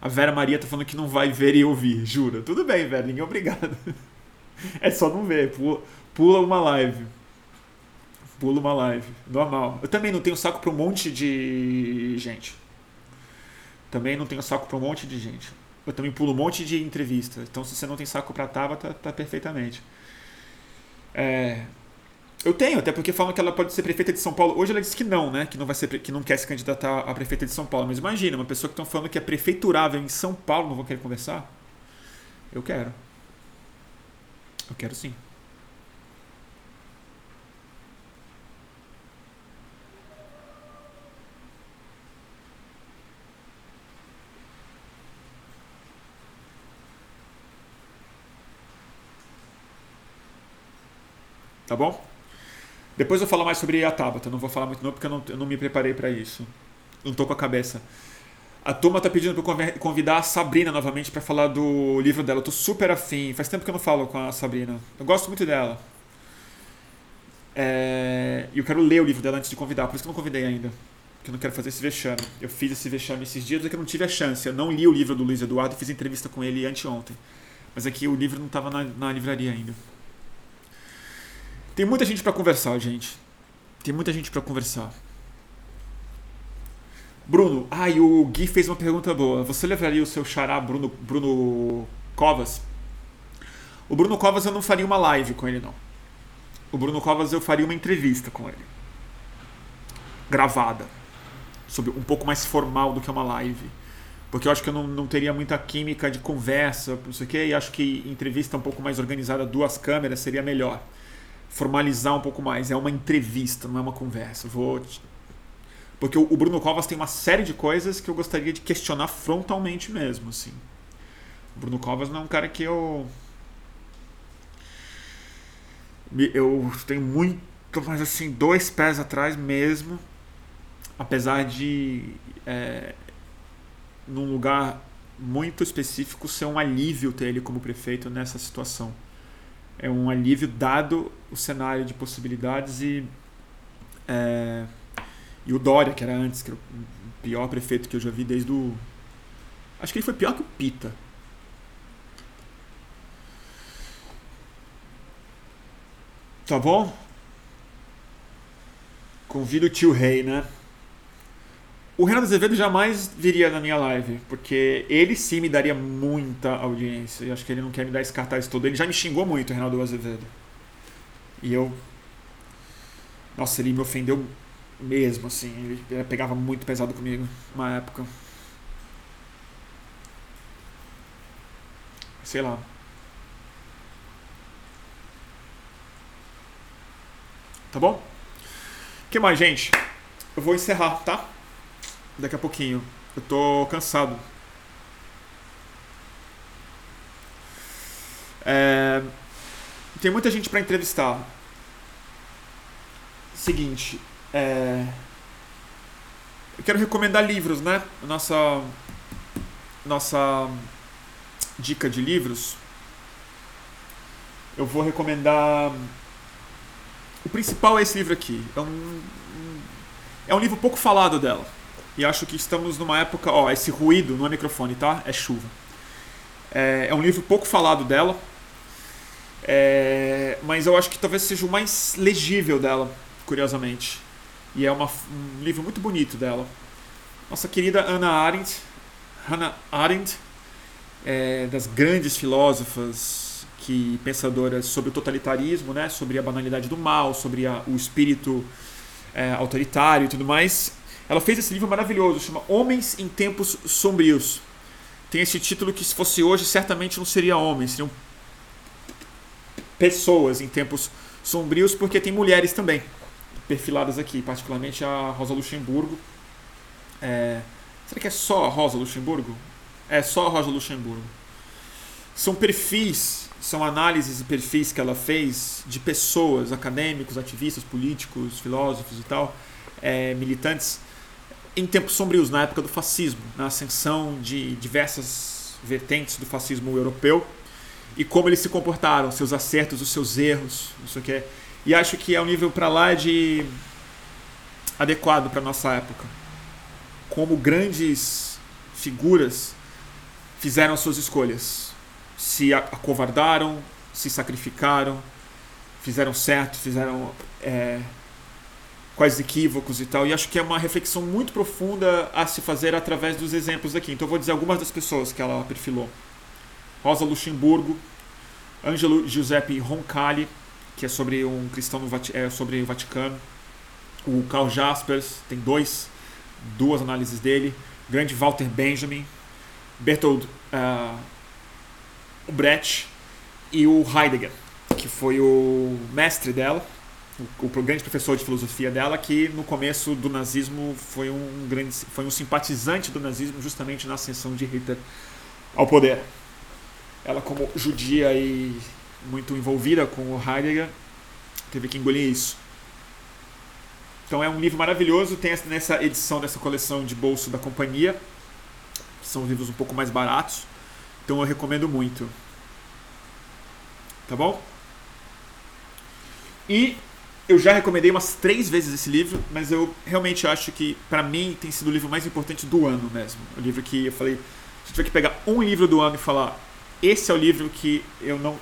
Speaker 1: A Vera Maria tá falando que não vai ver e ouvir, jura? Tudo bem, Vera, obrigado. <laughs> É só não ver, pula, pula uma live. Pula uma live, normal. Eu também não tenho saco pra um monte de gente. Também não tenho saco pra um monte de gente. Eu também pulo um monte de entrevista. Então, se você não tem saco pra Tava, tá, tá perfeitamente. É, eu tenho, até porque falam que ela pode ser prefeita de São Paulo. Hoje ela disse que não, né? Que não vai ser, que não quer se candidatar a prefeita de São Paulo. Mas imagina, uma pessoa que estão falando que é prefeiturável em São Paulo, não vão querer conversar? Eu quero. Eu quero sim. Bom? Depois eu falo mais sobre a Tabata, não vou falar muito não porque eu não, eu não me preparei para isso. Não tô com a cabeça. A turma tá pedindo para eu convidar a Sabrina novamente para falar do livro dela. Eu tô super afim. Faz tempo que eu não falo com a Sabrina. Eu gosto muito dela. É... E eu quero ler o livro dela antes de convidar, por isso que eu não convidei ainda. Porque eu não quero fazer esse vexame. Eu fiz esse vexame esses dias porque eu não tive a chance. Eu não li o livro do Luiz Eduardo fiz entrevista com ele anteontem. Mas aqui é o livro não estava na, na livraria ainda. Tem muita gente para conversar, gente. Tem muita gente para conversar. Bruno, ah, e o Gui fez uma pergunta boa. Você levaria o seu xará Bruno, Bruno Covas? O Bruno Covas eu não faria uma live com ele, não. O Bruno Covas eu faria uma entrevista com ele. Gravada. Sobre, um pouco mais formal do que uma live. Porque eu acho que eu não, não teria muita química de conversa, não sei o quê, e acho que entrevista um pouco mais organizada, duas câmeras, seria melhor formalizar um pouco mais. É uma entrevista, não é uma conversa. Vou porque o Bruno Covas tem uma série de coisas que eu gostaria de questionar frontalmente mesmo, assim. O Bruno Covas não é um cara que eu eu tenho muito, mas assim, dois pés atrás mesmo, apesar de é, num lugar muito específico ser um alívio ter ele como prefeito nessa situação é um alívio dado o cenário de possibilidades e é, e o Dória que era antes que era o pior prefeito que eu já vi desde o acho que ele foi pior que o Pita. Tá bom? Convido o tio Rei né o Renato Azevedo jamais viria na minha live, porque ele sim me daria muita audiência. E acho que ele não quer me dar esse cartaz todo. Ele já me xingou muito, o Renato Azevedo. E eu. Nossa, ele me ofendeu mesmo, assim. Ele pegava muito pesado comigo uma época. Sei lá. Tá bom? O que mais, gente? Eu vou encerrar, tá? Daqui a pouquinho. Eu tô cansado. É... Tem muita gente para entrevistar. Seguinte, é... eu quero recomendar livros, né? Nossa nossa dica de livros. Eu vou recomendar. O principal é esse livro aqui. É um, é um livro pouco falado dela. E acho que estamos numa época. Ó, esse ruído não é microfone, tá? É chuva. É, é um livro pouco falado dela. É, mas eu acho que talvez seja o mais legível dela, curiosamente. E é uma, um livro muito bonito dela. Nossa querida Hannah Arendt, Hannah Arendt, é, das grandes filósofas que pensadoras sobre o totalitarismo, né, sobre a banalidade do mal, sobre a, o espírito é, autoritário e tudo mais. Ela fez esse livro maravilhoso, chama Homens em Tempos Sombrios. Tem esse título que se fosse hoje certamente não seria homem, seria um pessoas em tempos sombrios, porque tem mulheres também perfiladas aqui, particularmente a Rosa Luxemburgo. É, será que é só a Rosa Luxemburgo? É só a Rosa Luxemburgo. São perfis, são análises e perfis que ela fez de pessoas, acadêmicos, ativistas, políticos, filósofos e tal, é, militantes, em tempos sombrios, na época do fascismo, na ascensão de diversas vertentes do fascismo europeu e como eles se comportaram, seus acertos, os seus erros, isso que E acho que é um nível para lá de adequado para nossa época. Como grandes figuras fizeram suas escolhas, se acovardaram, se sacrificaram, fizeram certo, fizeram é, quais equívocos e tal. E acho que é uma reflexão muito profunda a se fazer através dos exemplos aqui. Então eu vou dizer algumas das pessoas que ela perfilou. Rosa Luxemburgo, Ângelo Giuseppe Roncalli, que é sobre um cristão no é sobre o Vaticano. O Karl Jaspers, tem dois, duas análises dele. grande Walter Benjamin, Bertold uh, Brecht e o Heidegger, que foi o mestre dela, o, o, grande professor de filosofia dela, que no começo do nazismo foi um grande, foi um simpatizante do nazismo justamente na ascensão de Hitler ao poder ela como judia e muito envolvida com o Heidegger, teve que engolir isso. Então é um livro maravilhoso, tem nessa edição dessa coleção de bolso da companhia, que são livros um pouco mais baratos, então eu recomendo muito. Tá bom? E eu já recomendei umas três vezes esse livro, mas eu realmente acho que, para mim, tem sido o livro mais importante do ano mesmo. O livro que eu falei, se tiver que pegar um livro do ano e falar, esse é o livro que eu não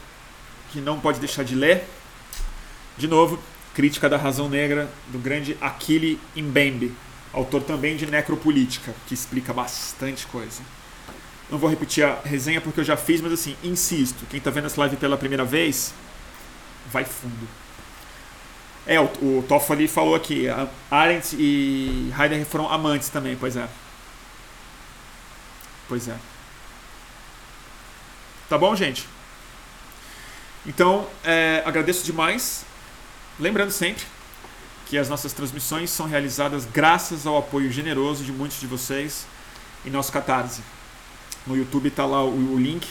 Speaker 1: que não pode deixar de ler. De novo, Crítica da Razão Negra do grande Achille Mbembe, autor também de Necropolítica, que explica bastante coisa. Não vou repetir a resenha porque eu já fiz, mas assim, insisto, quem está vendo essa live pela primeira vez, vai fundo. É, o, o Toffoli falou aqui, Arendt e Heidegger foram amantes também, pois é. Pois é. Tá bom, gente? Então, é, agradeço demais. Lembrando sempre que as nossas transmissões são realizadas graças ao apoio generoso de muitos de vocês em nosso Catarse. No YouTube está lá o, o link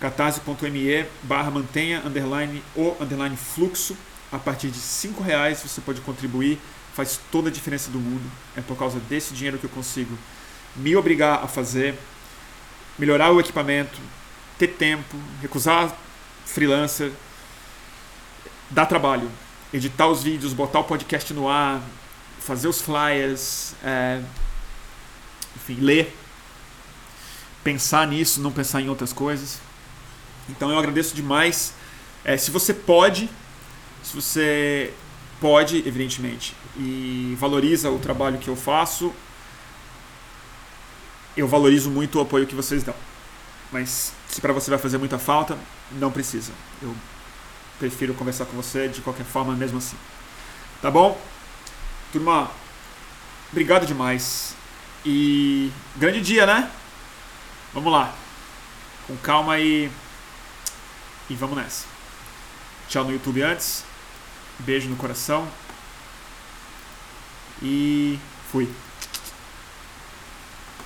Speaker 1: catarse.me barra mantenha underline o underline fluxo. A partir de cinco reais você pode contribuir, faz toda a diferença do mundo. É por causa desse dinheiro que eu consigo me obrigar a fazer, melhorar o equipamento, ter tempo, recusar freelancer, dar trabalho, editar os vídeos, botar o podcast no ar, fazer os flyers, é, enfim, ler, pensar nisso, não pensar em outras coisas. Então eu agradeço demais. É, se você pode, se você pode, evidentemente, e valoriza o trabalho que eu faço, eu valorizo muito o apoio que vocês dão. Mas se para você vai fazer muita falta, não precisa. Eu prefiro conversar com você de qualquer forma, mesmo assim. Tá bom? Turma, obrigado demais. E grande dia, né? Vamos lá. Com calma e. E vamos nessa. Tchau no YouTube antes. Beijo no coração. E fui.